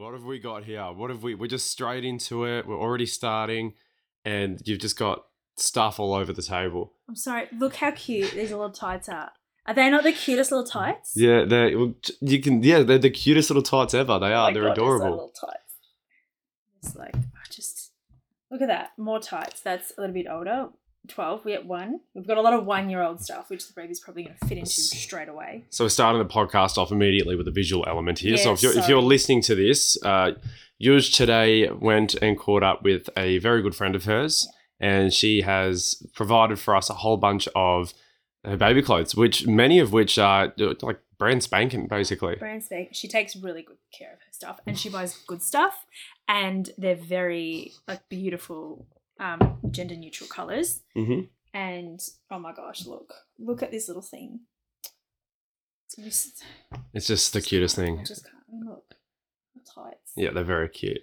what have we got here? What have we? We're just straight into it. We're already starting, and you've just got stuff all over the table. I'm sorry. Look how cute these little tights are. Are they not the cutest little tights? Yeah, they're well, you can. Yeah, they're the cutest little tights ever. They Oh are. my they're God, adorable. little tights. It's like I just look at that. More tights. That's a little bit older. Twelve. We at one. We've got a lot of one-year-old stuff, which the baby's probably going to fit into straight away. So we're starting the podcast off immediately with a visual element here. so if you're, if you're listening to this, uh, Yuj today went and caught up with a very good friend of hers, and she has provided for us a whole bunch of her baby clothes, which many of which are uh, like brand spanking, basically. Brand spank. She takes really good care of her stuff, and she buys good stuff, and they're very like beautiful, um, gender-neutral colors. hmm And oh my gosh, look, look at this little thing. This- It's just the cutest I thing. just can't look. Tights. Yeah, they're very cute.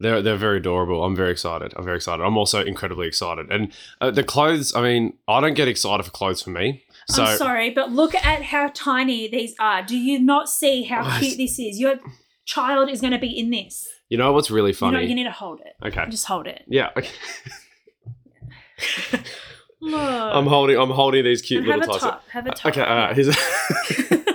They're they're very adorable. I'm very excited. I'm very excited. I'm also incredibly excited. And uh, the clothes. I mean, I don't get excited for clothes for me. So I'm sorry, but look at how tiny these are. Do you not see how cute this is? Your child is going to be in this. You know what's really You funny? know, you need to hold it. okay. Just hold it. Yeah. Okay. Look. I'm holding. I'm holding these cute And have little a toys. top. Have a top. Okay. All right. Here's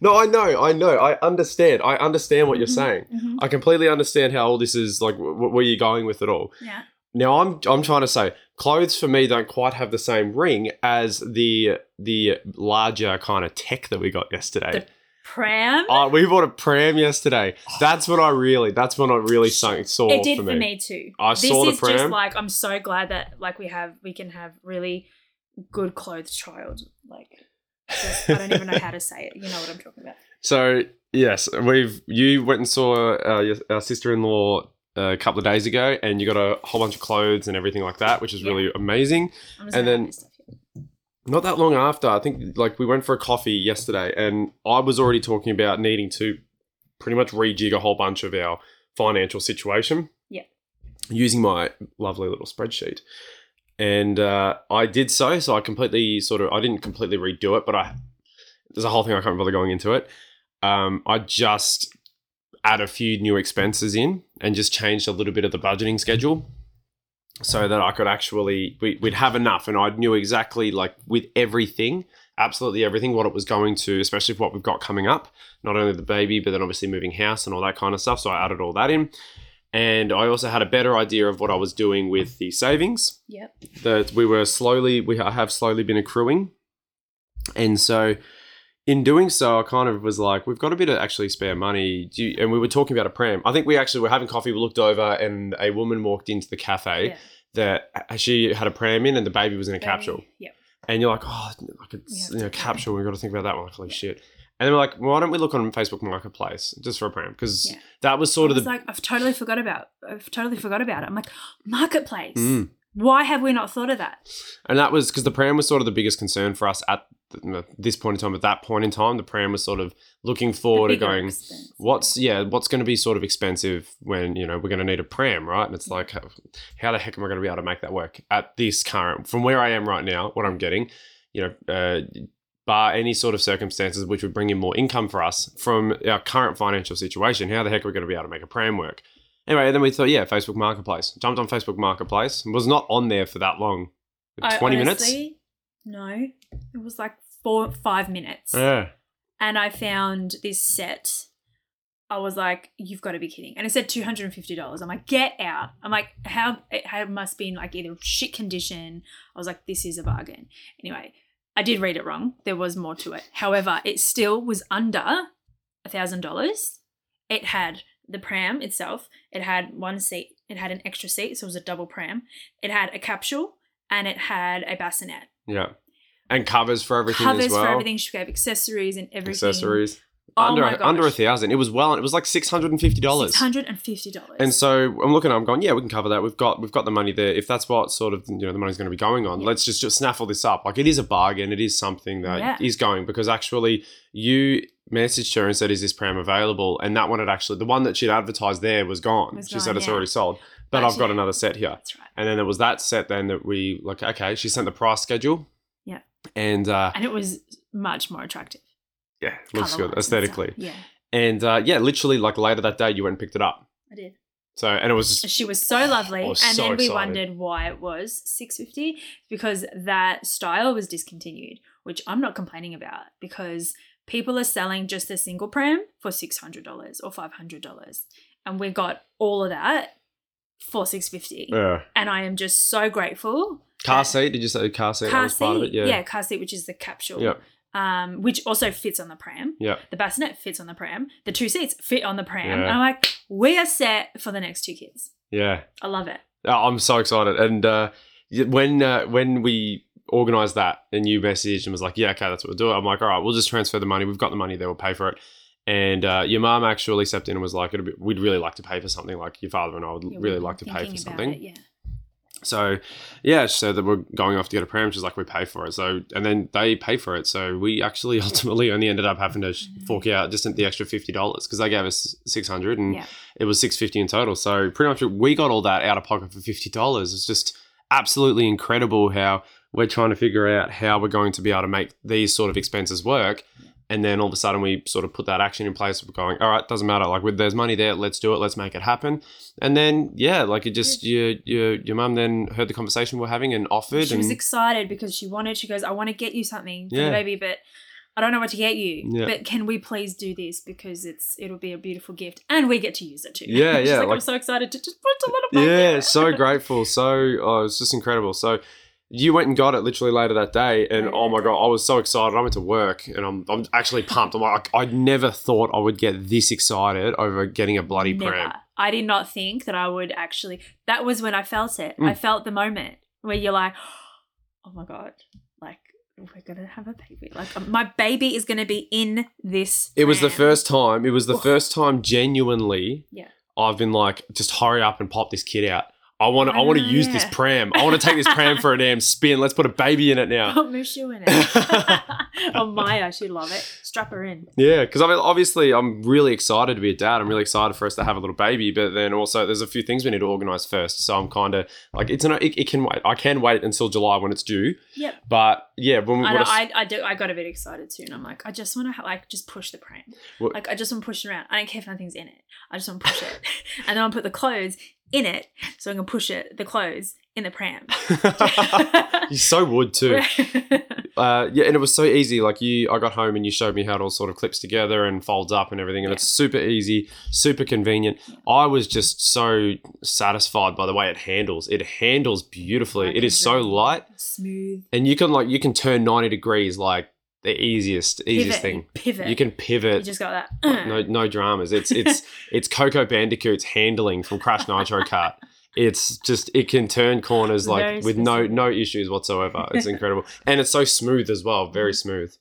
no, I know. I know. I understand. I understand what you're Mhm, saying. mhm. I completely understand how all this is. Like, wh- where you're going with it all. Yeah. Now, I'm. I'm trying to say, clothes for me don't quite have the same ring as the the larger kind of tech that we got yesterday. The Pram. Oh, we bought a pram yesterday. That's what I really. That's what I really saw, saw it did for me. too. I this saw the is just like I'm so glad that like we have we can have really good clothed child. Like just, I don't even know how to say it. You know what I'm talking about. So yes, we've you went and saw uh, your, our sister-in-law uh, a couple of days ago, and you got a whole bunch of clothes and everything like that, which is really amazing. I'm just And then- have this stuff here. Not that long after, I think like we went for a coffee yesterday, and I was already talking about needing to pretty much rejig a whole bunch of our financial situation. Yeah. Using my lovely little spreadsheet. And uh, I did so. So I completely sort of, I didn't completely redo it, but I, there's a whole thing I can't bother going into it. Um, I just add a few new expenses in and just changed a little bit of the budgeting schedule so that I could actually we, we'd have enough. And I knew exactly like with everything absolutely everything what it was going to especially what we've got coming up not only the baby but then obviously moving house and all that kind of stuff. So I added all that in. And I also had a better idea of what I was doing with the savings. Yep. that we were slowly we have slowly been accruing. And so in doing so i kind of was like we've got a bit of actually spare money Do you, and we were talking about a pram i think we actually were having coffee we looked over and a woman walked into the cafe Yeah. that she had a pram in and the baby was in a capsule Yep. and you're like oh like it's you know capsule we've got to think about that one like holy shit and then we're like why don't we look on facebook marketplace just for a pram because Yeah. that was sort of was the like, I've totally forgot about. I've totally forgot about it. I'm like, marketplace. Mm. Why have we not thought of that? And that was because the pram was sort of the biggest concern for us at this point in time. At that point in time, the pram was sort of looking forward to going, expense, what's yeah, what's going to be sort of expensive when you know we're going to need a pram, right? And it's like, how, how the heck am I going to be able to make that work at this current from where I am right now? What I'm getting, you know, uh, bar any sort of circumstances which would bring in more income for us from our current financial situation. How the heck are we going to be able to make a pram work? Anyway, then we thought, yeah, Facebook Marketplace. Jumped on Facebook Marketplace. Was not on there for that long. I Twenty minutes. honestly- No, it was like four, five minutes, Yeah. and I found this set. I was like, "You've got to be kidding!" And it said two hundred and fifty dollars. I'm like, "Get out!" I'm like, "How? It had- must be in like either shit condition." I was like, "This is a bargain." Anyway, I did read it wrong. There was more to it. However, it still was under a thousand dollars. It had the pram itself. It had one seat. It had an extra seat, so it was a double pram. It had a capsule and it had a bassinet. Yeah. And covers for everything Covers as well. for everything. She gave accessories and everything. Accessories. Oh under my a, under a thousand. It was well. It was like six hundred and fifty dollars. Six hundred and fifty dollars. And so I'm looking. I'm going. Yeah, we can cover that. We've got we've got the money there. If that's what sort of you know the money's going to be going on, Yeah. let's just just snaffle this up. Like it is a bargain. It is something that is Yeah. going because actually you messaged her and said, "Is this pram available?" And that one had actually the one that she'd advertised there was gone. Was she gone, said it's yeah. already sold. But But I've got another set here. That's right. And then there was that set then that we like. Okay, she sent the price schedule. Yeah. And uh, And it was much more attractive. yeah, looks good colour-wise and aesthetically. Yeah. And uh, yeah, literally like later that day, you went and picked it up. I did. So and it was just She was so lovely, I and was then we excited. wondered why it was six fifty because that style was discontinued, which I'm not complaining about because people are selling just a single pram for six hundred dollars or five hundred dollars, and we got all of that for six fifty, yeah. and I am just so grateful. car seat. Did you say car seat? Car was part of seat, it. Yeah. car seat, which is the capsule, Yep. um, which also fits on the pram. Yeah. The bassinet fits on the pram. The two seats fit on the pram. Yeah. And I'm like, we are set for the next two kids. Yeah. I love it. Oh, I'm so excited. And uh, when uh, when we organized that and you messaged and was like, yeah, okay, that's what we'll do. I'm like, all right, we'll just transfer the money. We've got the money there. We'll pay for it. And uh, your mom actually stepped in and was like, It'd be, we'd really like to pay for something. Like your father and I would Yeah, really like to pay for something. it, yeah. So yeah, she said that we're going off to get a pram. She's like, we pay for it. So and then they pay for it. So we actually ultimately only ended up having to sh- fork out just the extra fifty dollars because they gave us six hundred and Yeah. it was six fifty in total. So pretty much we got all that out of pocket for fifty dollars. It's just absolutely incredible how we're trying to figure out how we're going to be able to make these sort of expenses work. And then all of a sudden we sort of put that action in place. We're going, all right, doesn't matter. Like, there's money there. Let's do it. Let's make it happen. And then, yeah, like it just, your your your mum then heard the conversation we're having and offered. She and was excited because she wanted, she goes, I want to get you something for Yeah. the baby, but I don't know what to get you. Yeah. But can we please do this because it's it'll be a beautiful gift and we get to use it too. Yeah, yeah, Like, I'm so excited to just put a little yeah, so grateful. So oh, it's just incredible. So you went and got it literally later that day, and oh my god, I was so excited. I went to work, and I'm I'm actually pumped. I'm like, I never thought I would get this excited over getting a bloody Never. pram. I did not think that I would actually. That was when I felt it. Mm. I felt the moment where you're like, oh my god, like we're gonna have a baby. Like um, my baby is gonna be in this. It was the first time. It was the first time genuinely. Yeah. I've been like, just hurry up and pop this kid out. I want to. I I want to use this pram. I want to take this pram for a damn spin. Let's put a baby in it now. Put Mushu in it. oh Maya, she'd love it. Strap her in. Yeah, because I mean, obviously, I'm really excited to be a dad. I'm really excited for us to have a little baby, but then also there's a few things we need to organize first. So I'm kind of like, it's an, it, it can wait. I can wait until July when it's due. Yep. But yeah, when we I, know, a- I, I, do, I got a bit excited too, and I'm like, I just want to like just push the pram. What- Like I just want to push it around. I don't care if nothing's in it. I just want to push it, and then I'll put the clothes in it, so I can push it, the clothes in the pram. you so would too. Uh, yeah, and it was so easy. Like you, I got home and you showed me how it all sort of clips together and folds up and everything, and Yeah. it's super easy, super convenient. I was just so satisfied by the way it handles. It handles beautifully. It is so light, smooth. and you can like you can turn ninety degrees like the easiest easiest Pivot, thing. Pivot. You can pivot. You just got that. no no dramas. It's it's it's Coco Bandicoot's handling from Crash Nitro Kart. It's just it can turn corners like Very with no no issues whatsoever. It's incredible, and it's so smooth as well. Very smooth,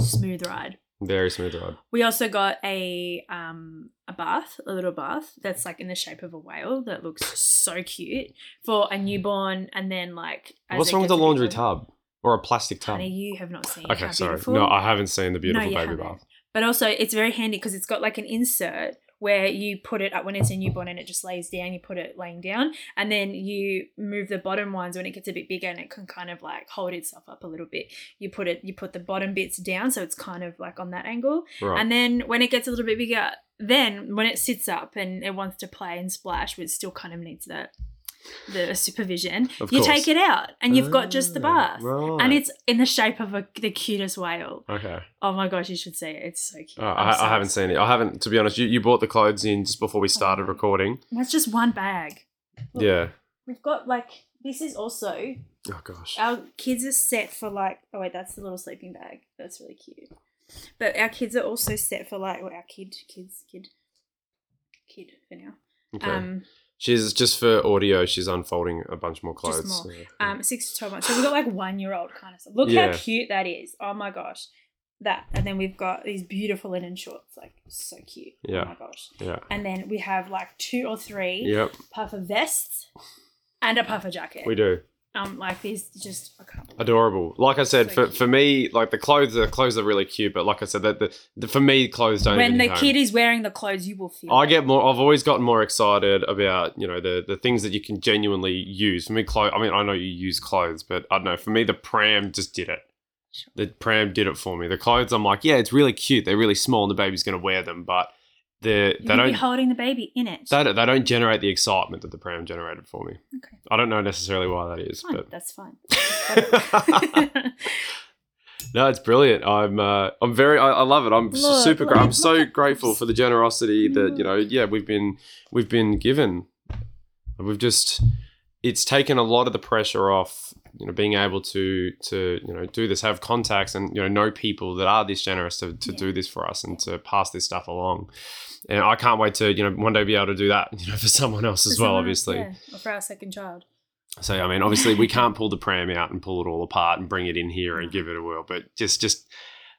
smooth ride. very smooth ride. We also got a um a bath, a little bath that's like in the shape of a whale that looks so cute for a newborn, and then like as What's wrong with the laundry tub or a plastic tub? Honey, you have not seen. Okay, sorry. beautiful. No, I haven't seen the beautiful you baby haven't. bath. But also, it's very handy because it's got like an insert where you put it up when it's a newborn and it just lays down. You put it laying down, and then you move the bottom ones when it gets a bit bigger and it can kind of like hold itself up a little bit. You put it, you put the bottom bits down so it's kind of like on that angle, Right. and then when it gets a little bit bigger, then when it sits up and it wants to play and splash, but it still kind of needs the the supervision, Of you course. take it out and you've got just the Ah, bath. Right. And it's in the shape of a, the cutest whale. okay. Oh my gosh, you should see it. It's so cute. Oh, I, so I haven't seen it. I haven't, to be honest. You, you bought the clothes in just before we started Oh. recording. That's just one bag. Look, Yeah. We've got like this is also Oh gosh. our kids are set for like oh wait, that's the little sleeping bag. That's really cute. But our kids are also set for like well, our kid, kids, kid, kid for now. Okay. Um, she's just for audio. She's unfolding a bunch more Just clothes. more. Yeah. um, six to twelve months. So we've got like one year old kind of stuff. Look Yeah. how cute that is. Oh my gosh. That and then we've got these beautiful linen shorts, like so cute. Yeah. Oh my gosh. yeah. And then we have like two or three Yep. puffer vests and a puffer jacket. We do. Um, like these, just I can't. Adorable. Like I said, So for, cute. for me, like the clothes, the clothes are really cute. But like I said, that the, the for me, clothes don't. When the home. kid is wearing the clothes, you will feel. I it. get more. I've always gotten more excited about you know the the things that you can genuinely use. For me, clothes. I mean, I know you use clothes, but I don't know. For me, the pram just did it. Sure. The pram did it for me. The clothes, I'm like, yeah, it's really cute. They're really small, and the baby's going to wear them, but they're, You're they gonna be holding the baby in it. they don't, they don't generate the excitement that the pram generated for me. Okay. I don't know necessarily why that is, Fine, but that's fine. no, it's brilliant. I'm uh, I'm very I, I love it. I'm Look, super look, I'm look so at grateful for the generosity that you know. Yeah, we've been we've been given. We've just it's taken a lot of the pressure off. You know, being able to to you know do this, have contacts, and you know know people that are this generous to, to Yeah. do this for us and to pass this stuff along. And I can't wait to you know one day be able to do that. You know, for someone else as For well, someone- obviously. Yeah, or for our second child. So I mean, obviously, we can't pull the pram out and pull it all apart and bring it in here and give it a whirl. But just, just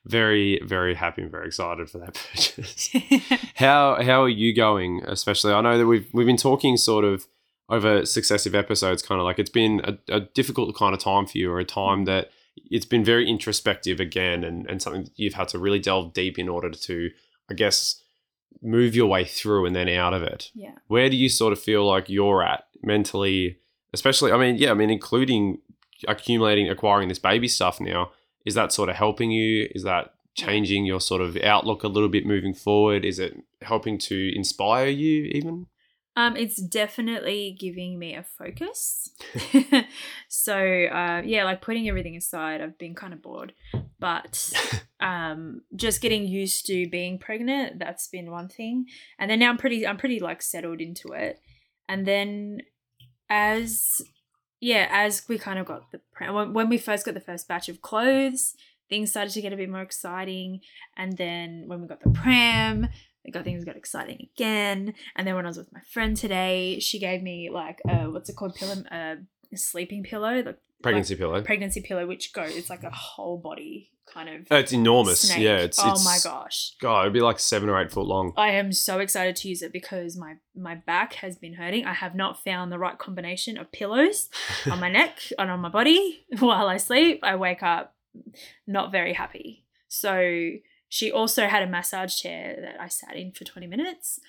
very, very happy and very excited for that purchase. how how are you going? Especially, I know that we've we've been talking sort of over successive episodes. Kind of like it's been a, a difficult kind of time for you, or a time mm-hmm. that it's been very introspective again, and and something you've had to really delve deep in order to, I guess, move your way through and then out of it. Yeah. where do you sort of feel like you're at mentally especially i mean yeah i mean including accumulating acquiring this baby stuff now is that sort of helping you? Is that changing your sort of outlook a little bit moving forward? Is it helping to inspire you even Um, it's definitely giving me a focus. so uh, yeah, like putting everything aside, I've been kind of bored, but um, just getting used to being pregnant. That's been one thing, and then now I'm pretty, I'm pretty like settled into it. And then as yeah, as we kind of got the when we first got the first batch of clothes, things started to get a bit more exciting. And then when we got the pram, got things got exciting again. And then when I was with my friend today, she gave me like a what's it called pillow, uh, a sleeping pillow, like pregnancy pillow pregnancy pillow, which goes it's like a whole body kind of. it's enormous snake. yeah it's, oh it's my gosh. god it'd be like seven or eight foot long I am so excited to use it because my my back has been hurting. I have not found the right combination of pillows on my neck and on my body while I sleep. I wake up not very happy. So she also had a massage chair that I sat in for 20 minutes.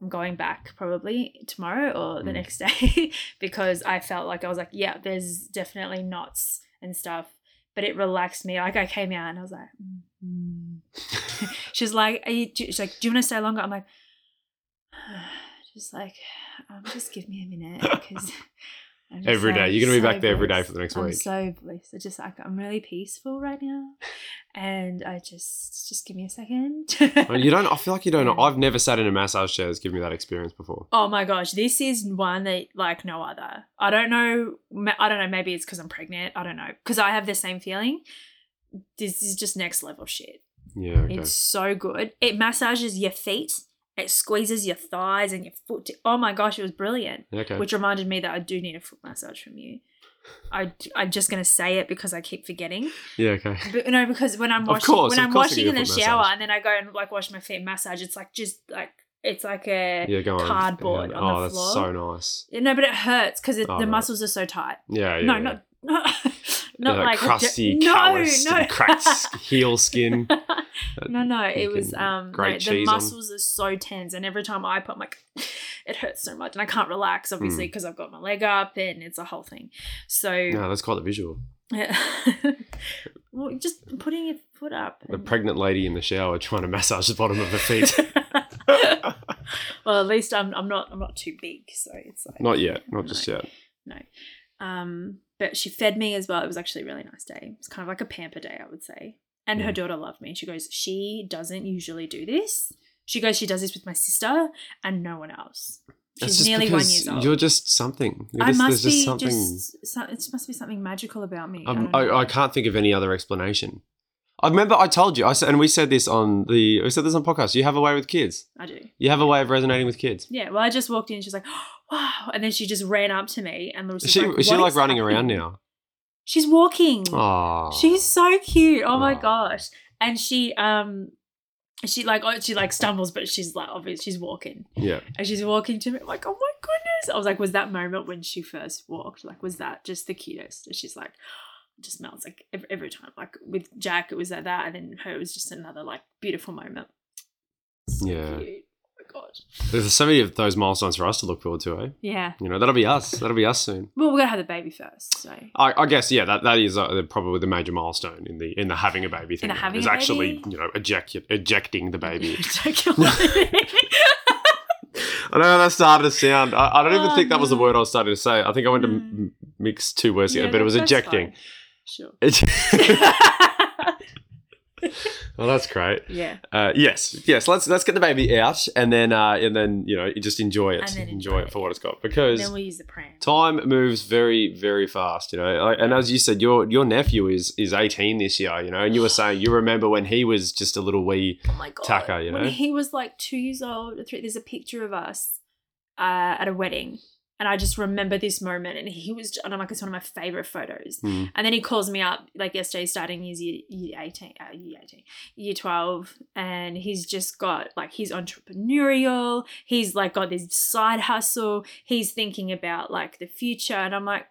I'm going back probably tomorrow or the Mm. next day because I felt like I was like, yeah, there's definitely knots and stuff. But it relaxed me. Like I came out and I was like, mm. she's like, Are you, she's like, do you want to stay longer? I'm like, just like, um, just give me a minute because Every day. You're gonna be back there every day for the next week. I'm week. so blessed. I just like I'm really peaceful right now, and I just just give me a second. You don't i feel like you don't know i've never sat in a massage chair that's given me that experience before Oh my gosh, this is one that like no other. I don't know. I don't know. Maybe it's because I'm pregnant. I don't know. Because I have the same feeling. This is just next level shit. yeah okay. It's so good. It massages your feet. It squeezes your thighs and your foot. Oh my gosh, it was brilliant. okay Which reminded me that I do need a foot massage from you. I, I'm just gonna say it because I keep forgetting. yeah okay But no, because when I'm washing, course, when I'm washing in the shower massage. and then I go and like wash my feet and massage, it's like just like it's like a yeah go on cardboard Yeah. on oh the that's floor. so nice no, but it hurts because Oh, the muscles are so tight. yeah yeah no, yeah. not not that like crusty, no, calloused, no, cracked heel skin. no, no, it was um no, the cheese on. muscles are so tense, and every time I put my, it hurts so much, and I can't relax obviously Mm. because I've got my leg up, and it's a whole thing. So No, that's quite the visual. yeah. well, just putting your foot up. The and- pregnant lady in the shower trying to massage the bottom of her feet. well, at least I'm I'm not I'm not too big, so it's like not yet, not no, just yet. No. Um, but she fed me as well. It was actually a really nice day. It's kind of like a pamper day, I would say. And her daughter loved me. She goes, she doesn't usually do this. She goes, she does this with my sister and no one else. She's just nearly one years old. You're just something. You're I just, must there's just be something. just so, it must be something magical about me. I, Um, I. I can't think of any other explanation. I remember I told you, I said, and we said this on the, we said this on podcast. You have a way with kids. I do. You have a way of resonating with kids. Yeah. Well, I just walked in. and She's like, "Wow!" And then she just ran up to me, and was she, like, is she like running around now? She's walking. Oh, She's so cute. Oh my gosh. And she um she like oh, she like stumbles, but she's like obviously she's walking. yeah. And she's walking to me I'm like, oh my goodness. I was like, was that moment when she first walked? Like, was that just the cutest? And she's like, just melts like every, every time. Like with Jack, it was like that, and then her it was just another like beautiful moment. So Yeah. cute. Oh my There's so many of those milestones for us to look forward to, eh? Yeah. You know, that'll be us. That'll be us soon. Well, we're gonna have the baby first, so I, I guess yeah, that, that is uh, probably the major milestone in the in the having a baby thing. the having is actually baby? you know eject, ejecting the baby. I know that started to sound. I, I don't even Oh, think that was the word I was starting to say. I think I went to Mm. m- mix two words Yeah, together, but it was ejecting. fine. Sure. well, that's great. yeah. Uh, yes, yes. Let's let's get the baby out, and then uh, and then you know just enjoy it, And then enjoy, enjoy it it. for what it's got because Then we'll use the pram. time moves very very fast. You know, and as you said, your your nephew is is eighteen this year. You know, and you were saying you remember when he was just a little wee. Oh my god. Tacker, you know? When he was like two years old, three, there's a picture of us uh, at a wedding. And I just remember this moment, and he was, and I'm like, it's one of my favorite photos. Hmm. And then he calls me up like yesterday, starting his year, year 18, uh, year 18, year 12. And he's just got like, he's entrepreneurial. He's like got this side hustle. He's thinking about like the future. And I'm like,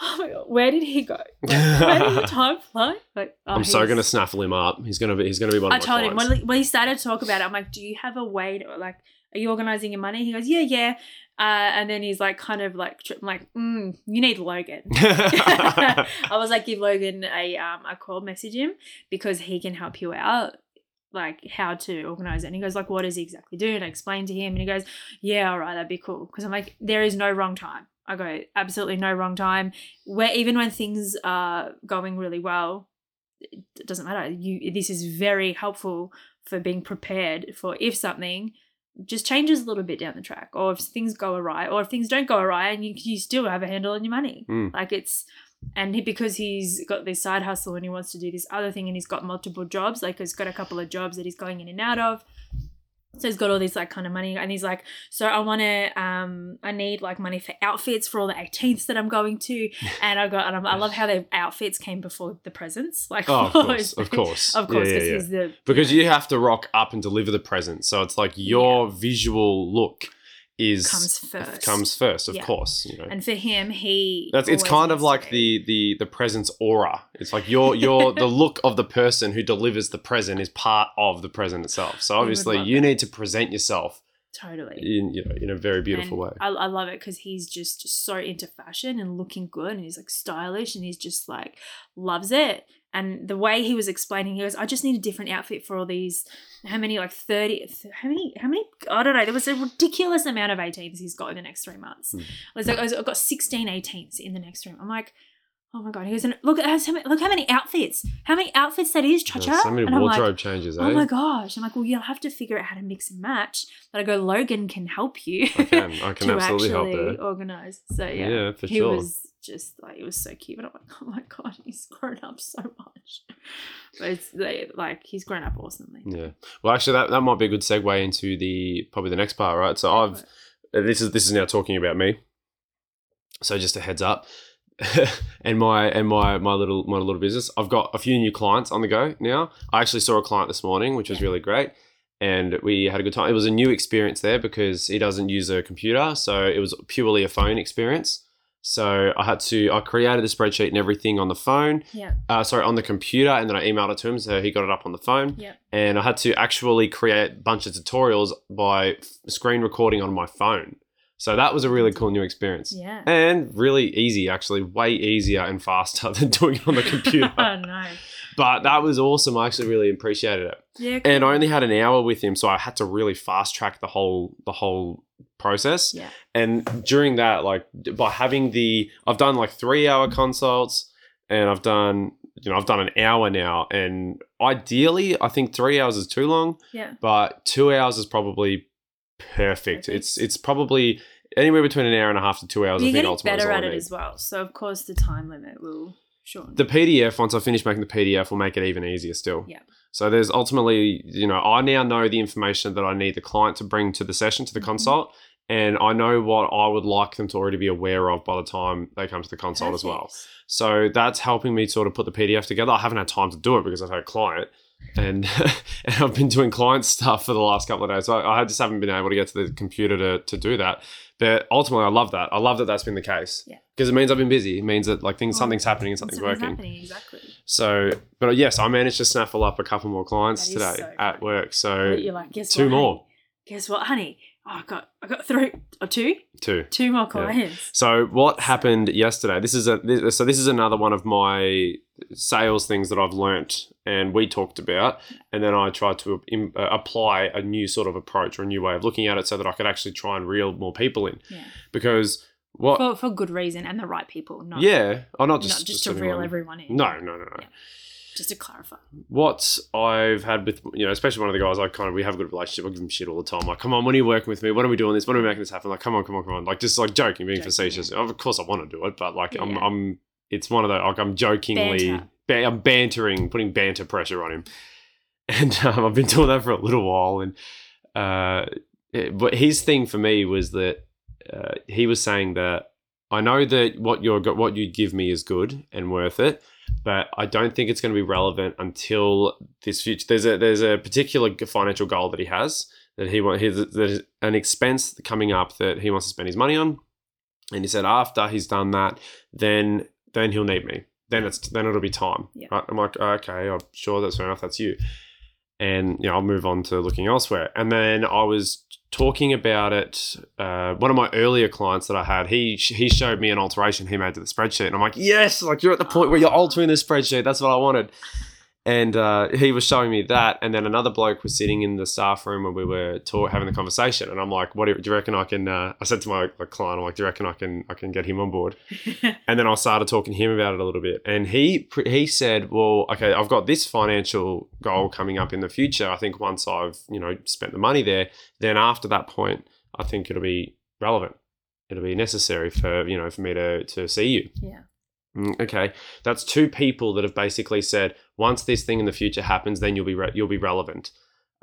oh my God, where did he go? Like, where did the time fly? Like, oh, I'm so gonna snaffle him up. He's gonna be he's gonna be one of I told him clients. when, when he started to talk about it, I'm like, do you have a way to like, are you organizing your money? He goes, yeah, yeah. Uh, and then he's like, kind of like, tri- I'm like, mm, you need Logan. I was like, give Logan a um a call, message him because he can help you out, like how to organize it. And he goes, like, what does he exactly do? And I explained to him, and he goes, yeah, all right, that'd be cool. Because I'm like, there is no wrong time. I go, absolutely no wrong time. Where even when things are going really well, it doesn't matter. You this is very helpful for being prepared for if something just changes a little bit down the track, or if things go awry, or if things don't go awry, and you you still have a handle on your money. Mm. Like it's and he, because he's got this side hustle and he wants to do this other thing, and he's got multiple jobs, like he's got a couple of jobs that he's going in and out of. So he's got all these like kind of money, and he's like, so I want to, um, I need like money for outfits for all the 18ths that I'm going to, and I got, and I'm, I love how the outfits came before the presents, like oh, of course, of course, of course, Yeah, because yeah, yeah. the because you have to rock up and deliver the present. So it's like your visual look is comes first. comes first, of Yeah. course. You know. and for him, he That's it's kind of like the the the present's aura. It's like your your the look of the person who delivers the present is part of the present itself. So obviously you that. need to present yourself totally. in you know in a very beautiful And way. I, I love it because he's just so into fashion and looking good, and he's like stylish, and he's just like loves it. And the way he was explaining, he goes, "I just need a different outfit for all these. How many? Like thirty? How many? How many? I don't know. There was a ridiculous amount of 18s he's got in the next three months. Hmm. I was like, I've got 16 18s in the next three. I'm like. Oh my god! He goes, and look at how many, look how many outfits, how many outfits that is, Cha Cha. so many and I'm like, wardrobe changes, eh? Oh my gosh. I'm like, well, you'll have to figure out how to mix and match. But I go, Logan can help you. I can, I can absolutely help actually there. organize. So yeah. Yeah, for he sure. was just like it was so cute. And I'm like, oh my god, he's grown up so much. But it's like, like he's grown up awesomely. Yeah. Well, actually, that, that might be a good segue into the probably the next part, right? So I've this is this is now talking about me. So just a heads up, and my and my my little my little business. I've got a few new clients on the go now. I actually saw a client this morning, which was really great, and we had a good time. It was a new experience there because he doesn't use a computer, so it was purely a phone experience. So I had to I created the spreadsheet and everything on the phone, Yeah. uh, sorry, on the computer, and then I emailed it to him, so he got it up on the phone Yeah. and I had to actually create a bunch of tutorials by f- screen recording on my phone. So that was a really cool new experience. Yeah. And really easy, actually, way easier and faster than doing it on the computer. oh no. but that was awesome. I actually really appreciated it. Yeah. And I only had an hour with him, so I had to really fast track the whole the whole process. Yeah. And during that, like by having the, I've done like three hour consults, and I've done, you know, I've done an hour now, and ideally, I think three hours is too long Yeah. but two hours is probably perfect. Perfect. It's it's probably anywhere between an hour and a half to two hours. You're I think getting better at it need. as well. So of course the time limit will shorten. The PDF, once I finish making the PDF, will make it even easier still. Yeah. So there's ultimately, you know, I now know the information that I need the client to bring to the session, to the Mhm. consult, and I know what I would like them to already be aware of by the time they come to the consult as well. So that's helping me sort of put the PDF together. I haven't had time to do it because I've had a client and, and I've been doing client stuff for the last couple of days. So I, I just haven't been able to get to the computer to, to do that. But ultimately, I love that. I love that that's been the case. Yeah. Because it means I've been busy. It means that like things, Well, something's happening and something's Something's working. happening exactly. So, but uh, yes, I managed to snaffle up a couple more clients today so at work. So You're like, guess two what, honey? more. Guess what, honey? Oh, I got I got three or two, Two. two more clients. So what happened yesterday? This is a this, so this is another one of my sales things that I've learnt and we talked about, and then I tried to im- uh, apply a new sort of approach or a new way of looking at it, so that I could actually try and reel more people in. Yeah. Because what? For for good reason and the right people, not yeah, oh, not not just just, to reel everyone in. No, no, no, no. Yeah. Just to clarify. what I've had with you know, especially one of the guys, I kind of we have a good relationship. I give him shit all the time. Like, come on, when are you working with me? When are we doing this? When are we making this happen? Like, come on, come on, come on. Like, just like joking, being Joking, facetious. Of course, I want to do it, but like, I'm, I'm. It's one of those like I'm jokingly, Banter. Ba- I'm bantering, putting banter pressure on him, and um, I've been doing that for a little while. And uh, it, but his thing for me was that uh, he was saying that I know that what you're what you give me is good and worth it, but I don't think it's going to be relevant until this future. There's a there's a particular financial goal that he has that he want his there's an expense coming up that he wants to spend his money on, and he said after he's done that, then then he'll need me. Then it's then it'll be time. Yeah. Right? I'm like okay, I'm sure that's fair enough. That's you, and you know I'll move on to looking elsewhere. And then I was talking about it. Uh, one of my earlier clients that I had, he he showed me an alteration he made to the spreadsheet, and I'm like, yes, like you're at the point where you're altering the spreadsheet. That's what I wanted. And uh, he was showing me that, and then another bloke was sitting in the staff room when we were talk, having the conversation, and I'm like, "What do you, do you reckon I can?" Uh, I said to my, my client, "I'm like, do you reckon I can I can get him on board?" And then I started talking to him about it a little bit, and he he said, "Well, okay, I've got this financial goal coming up in the future. I think once I've you know spent the money there, then after that point, I think it'll be relevant. It'll be necessary for you know for me to to see you." yeah. Mm, Okay, that's two people that have basically said once this thing in the future happens, then you'll be re- you'll be relevant.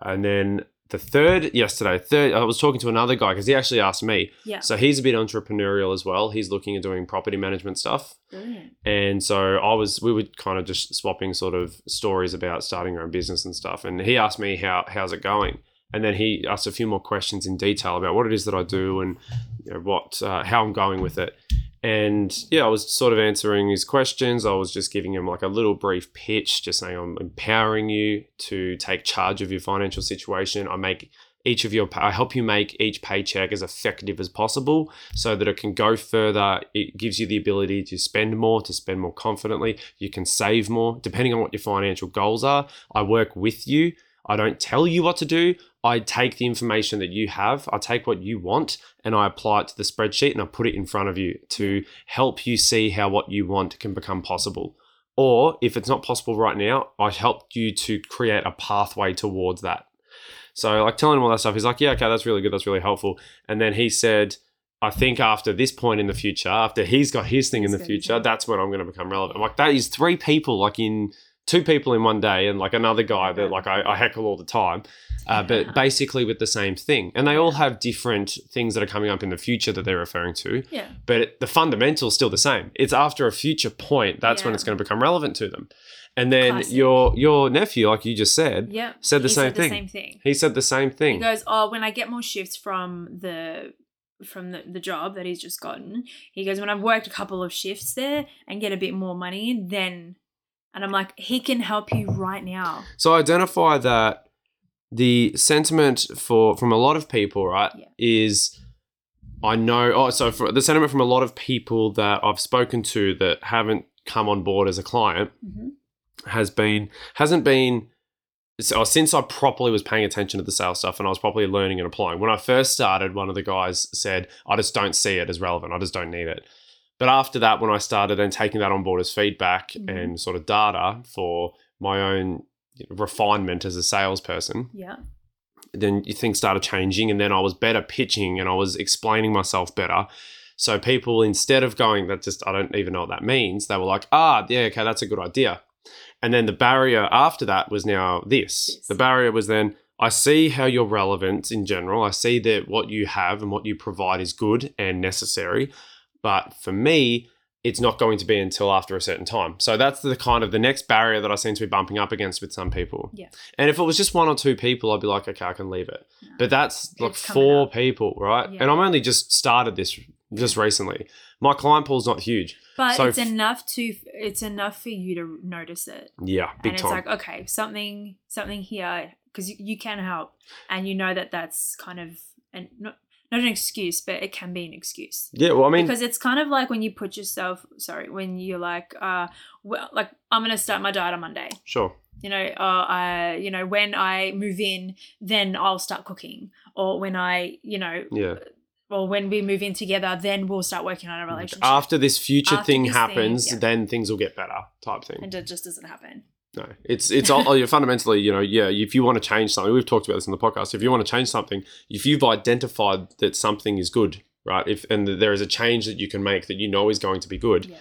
And then the third yesterday, third I was talking to another guy because he actually asked me. Yeah. So he's a bit entrepreneurial as well. He's looking at doing property management stuff. Brilliant. And so I was, we were kind of just swapping sort of stories about starting your own business and stuff. And he asked me how how's it going, and then he asked a few more questions in detail about what it is that I do and you know, what uh, how I'm going with it. And yeah, I was sort of answering his questions. I was just giving him like a little brief pitch, just saying I'm empowering you to take charge of your financial situation. I make each of your I help you make each paycheck as effective as possible so that it can go further. It gives you the ability to spend more, to spend more confidently. You can save more depending on what your financial goals are. I work with you. I don't tell you what to do. I take the information that you have, I take what you want, and I apply it to the spreadsheet and I put it in front of you to help you see how what you want can become possible. Or if it's not possible right now, I helped you to create a pathway towards that. So, like telling him all that stuff, he's like, Yeah, okay, that's really good. That's really helpful. And then he said, I think after this point in the future, after he's got his thing in the future, that's when I'm going to become relevant. I'm like, that is three people, like in two people in one day, and like another guy that like I, I heckle all the time, uh, but basically with the same thing. And they all have different things that are coming up in the future that they're referring to, Yeah. but it, the fundamental's still the same. It's after a future point that's when it's going to become relevant to them. And then Classic. your your nephew, like you just said, Yeah. said the He same said thing. The same thing. he said the same thing. He goes, "Oh, when I get more shifts from the from the, the job that he's just gotten, he goes, when I've worked a couple of shifts there and get a bit more money then." And I'm like, he can help you right now. So I identify that the sentiment for from a lot of people, right, Yeah. is I know. Oh, so for the sentiment from a lot of people that I've spoken to that haven't come on board as a client hmm has been hasn't been so since I properly was paying attention to the sales stuff and I was properly learning and applying. When I first started, one of the guys said, "I just don't see it as relevant. I just don't need it." But after that, when I started and taking that on board as feedback Mhm. and sort of data for my own refinement as a salesperson, Yeah. then things started changing and then I was better pitching and I was explaining myself better. So people instead of going that just I don't even know what that means, they were like, "Ah, yeah, okay, that's a good idea." And then the barrier after that was now this. This. The barrier was then I see how you're relevant in general. I see that what you have and what you provide is good and necessary. But for me, it's not going to be until after a certain time. So that's the kind of the next barrier that I seem to be bumping up against with some people. Yeah. And if it was just one or two people, I'd be like, okay, I can leave it. No. But that's like four up. people, right? Yeah. And I'm only just started this just recently. My client pool's not huge. But So it's f- enough to it's enough for you to notice it. Yeah, big and it's time. like, okay, something something here because you, you can help and you know that that's kind of and not not an excuse, but it can be an excuse. Yeah, well, I mean, because it's kind of like when you put yourself sorry when you're like uh well like i'm gonna start my diet on monday sure. you know uh I, you know when i move in then i'll start cooking or when i you know Yeah. or when we move in together then we'll start working on a relationship After this future After thing this thing, happens, yeah. then things will get better, type thing. and it just doesn't happen No, it's it's all you're fundamentally, you know, yeah. If you want to change something, we've talked about this in the podcast. If you want to change something, if you've identified that something is good, right? If and there is a change that you can make that you know is going to be good, Yeah.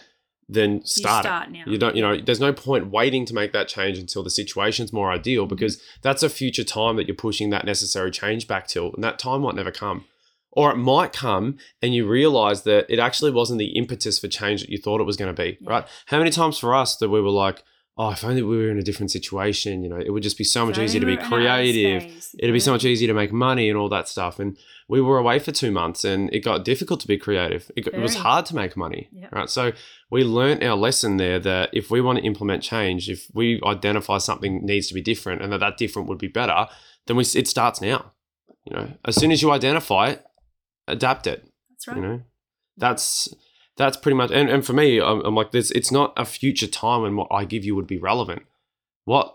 then you start, it. now You don't, you know, there's no point waiting to make that change until the situation's more ideal Mm-hmm. because that's a future time that you're pushing that necessary change back till, and that time might never come. Or it might come and you realize that it actually wasn't the impetus for change that you thought it was going to be, Yeah. right? How many times for us that we were like, oh, if only we were in a different situation, you know, it would just be so much So easier to be we're out of creative. space, It'd be so much easier to make money and all that stuff. And we were away for two months and it got difficult to be creative. It, got, it was hard to make money. Yep. Right. So we learnt our lesson there that if we want to implement change, if we identify something needs to be different and that that different would be better, then we, it starts now. You know, as soon as you identify it, adapt it. that's right You know, that's that's pretty much. And, and for me, I'm, I'm like this. It's not a future time when what I give you would be relevant. What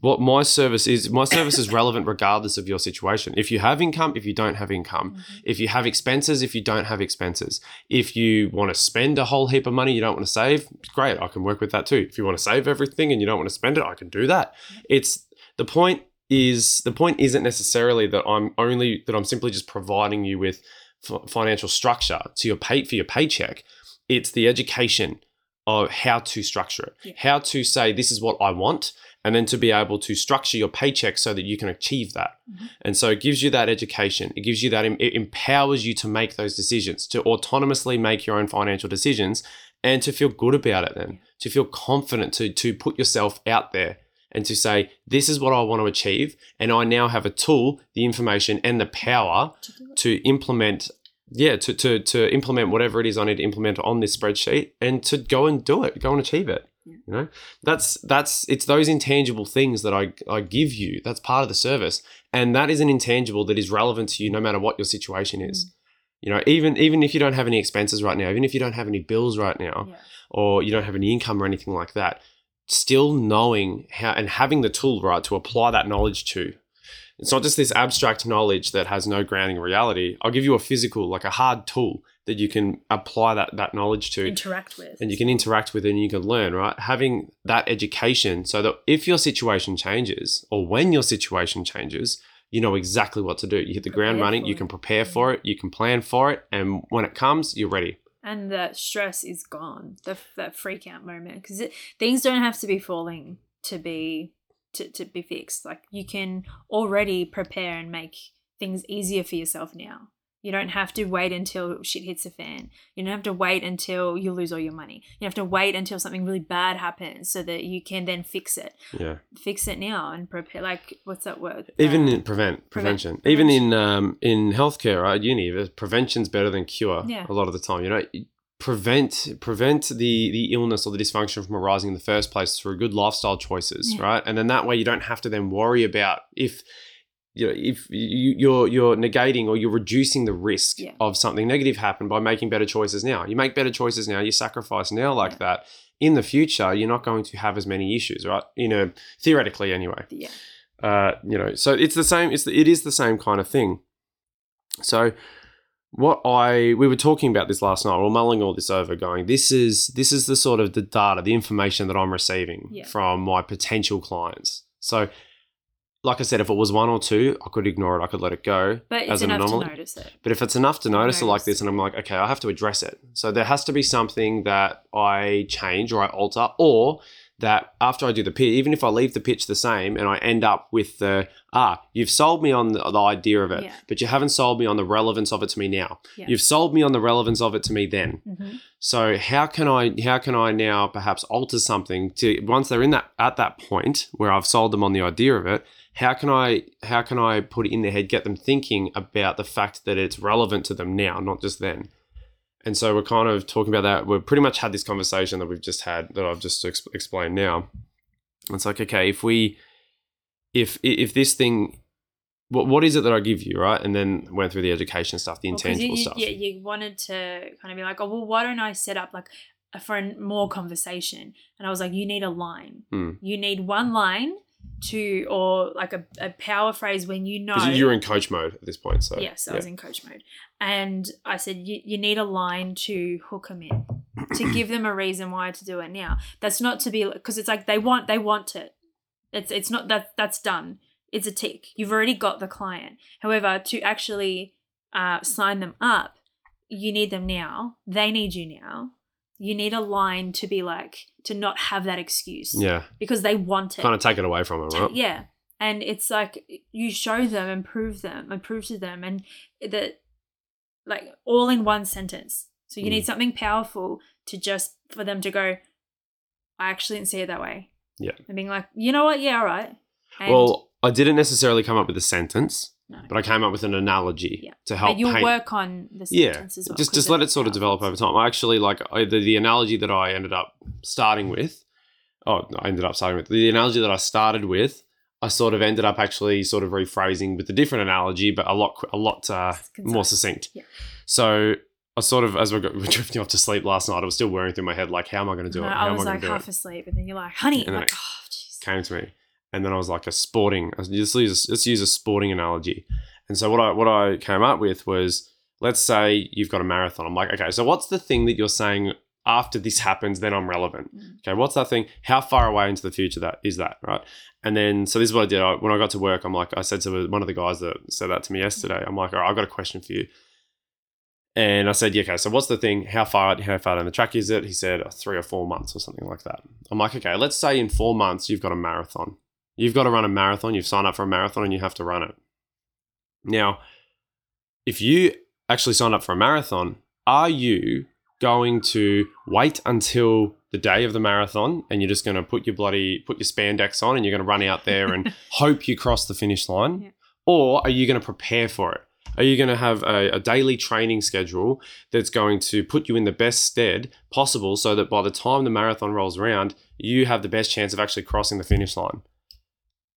what my service is, my service is relevant regardless of your situation. If you have income, if you don't have income, Mhm. if you have expenses, if you don't have expenses, if you want to spend a whole heap of money you don't want to save, great, I can work with that too. If you want to save everything and you don't want to spend it, I can do that. It's the point is the point isn't necessarily that I'm only that I'm simply just providing you with f- financial structure to your pay for your paycheck. It's the education of how to structure it, Yeah. how to say this is what I want, and then to be able to structure your paycheck so that you can achieve that. Mhm. And so it gives you that education. It gives you that, it empowers you to make those decisions, to autonomously make your own financial decisions and to feel good about it then, to feel confident, to, to put yourself out there and to say, this is what I want to achieve. And I now have a tool, the information, and the power To to implement yeah to, to to implement whatever it is i need to implement on this spreadsheet and to go and do it go and achieve it Yeah. you know that's that's it's those intangible things that i i give you that's part of the service and that is an intangible that is relevant to you no matter what your situation is Mm. you know even even if you don't have any expenses right now even if you don't have any bills right now Yeah. or you don't have any income or anything like that, still knowing how and having the tool right to apply that knowledge to. It's not just this abstract knowledge that has no grounding in reality. I'll give you a physical, like a hard tool that you can apply that that knowledge to interact with and you can interact with it and you can learn, right? Having that education so that if your situation changes or when your situation changes, you know exactly what to do. You hit the ground running, you can prepare for it, you can plan for it, and when it comes, you're ready. and the stress is gone the that freak out moment because things don't have to be falling to be to, to be fixed like you can already prepare and make things easier for yourself now you don't have to wait until shit hits the fan you don't have to wait until you lose all your money you have to wait until something really bad happens so that you can then fix it Yeah. fix it now and prepare like what's that word Even Uh, in prevent, prevent- prevention. Even in um, in healthcare, right? Uni, prevention's better than cure. Yeah. A lot of the time, you know, prevent prevent the the illness or the dysfunction from arising in the first place through good lifestyle choices, Yeah. right? And then that way, you don't have to then worry about if you know if you, you're you're negating or you're reducing the risk Yeah. of something negative happen by making better choices now. You make better choices now. You sacrifice now like Yeah. that. In the future, you're not going to have as many issues, right? You know, theoretically, anyway yeah uh, you know, so it's the same. It's the, it is the same kind of thing. So, what I we were talking about this last night. We are mulling all this over, going, this is this is the sort of the data, the information that I'm receiving Yeah. from my potential clients. So, like I said, if it was one or two, I could ignore it. I could let it go but as an enough anomaly. to notice it But if it's enough to notice it like this, and I'm like, okay, I have to address it. So there has to be something that I change or I alter, or that after I do the pitch, even if I leave the pitch the same and I end up with the, ah, you've sold me on the, the idea of it, Yeah. but you haven't sold me on the relevance of it to me now. Yeah. You've sold me on the relevance of it to me then. hmm So how can I how can I now perhaps alter something to once they're in that at that point where I've sold them on the idea of it, how can I how can I put it in their head, get them thinking about the fact that it's relevant to them now, not just then. And so we're kind of talking about that. We've pretty much had this conversation that we've just had that I've just ex- explained now. It's like okay, if we if if this thing what what is it that I give you, right? And then went through the education stuff, the Well, intangible you, stuff. Yeah, you wanted to kind of be like, oh well, why don't I set up like a for a more conversation? And I was like, you need a line. Mm. You need one line to, or like a, a power phrase when you know. You're in coach mode at this point, so yes, I was in coach mode, and I said you, you need a line to hook them in, to give them a reason why to do it now. That's not to be because it's like they want they want it. It's it's not that that's done. It's a tick. You've already got the client. However, to actually uh, sign them up, you need them now. They need you now. You need a line to be like to not have that excuse yeah, because they want it. kind of take it away from them, right? Yeah. And it's like you show them and prove them and prove to them and that like all in one sentence. So you Mm. need something powerful to just for them to go, I actually didn't see it that way. Yeah. And being like, you know what? Yeah, all right. And, Well, I didn't necessarily come up with a sentence, no. but I came up with an analogy Yeah. to help But you'll paint. work on the yeah, sentence as well. just just let it sort of develop over time. I actually like I, the the analogy that I ended up starting with. Oh, no, I ended up starting with the analogy that I started with. I sort of ended up actually sort of rephrasing with a different analogy, but a lot a lot uh, more succinct. Yeah. So I sort of as we got, we were drifting off to sleep last night, I was still whirring through my head like, how am I going to do No, it? How I am was I like going to do half it? asleep, and then you're like, honey. And like, it oh. Came to me, and then I was like a sporting. Let's use let's use a sporting analogy. And so what I what I came up with was, let's say you've got a marathon. I'm like, okay, so what's the thing that you're saying after this happens? Then I'm relevant. Mm. Okay, what's that thing? How far away into the future that is that, right? And then so this is what I did. I, when I got to work, I'm like, I said to one of the guys that said that to me yesterday. I'm like, all right, I got a question for you. And I said, yeah, okay, so what's the thing? How far how far down the track is it? He said "Oh, three or four months or something like that. I'm like, okay, let's say in four months you've got a marathon. You've got to run a marathon, you've signed up for a marathon and you have to run it. Now, if you actually signed up for a marathon, are you going to wait until the day of the marathon and you're just going to put your bloody put your spandex on and you're going to run out there and hope you cross the finish line Yeah. or are you going to prepare for it are you going to have a, a daily training schedule that's going to put you in the best stead possible so that by the time the marathon rolls around you have the best chance of actually crossing the finish line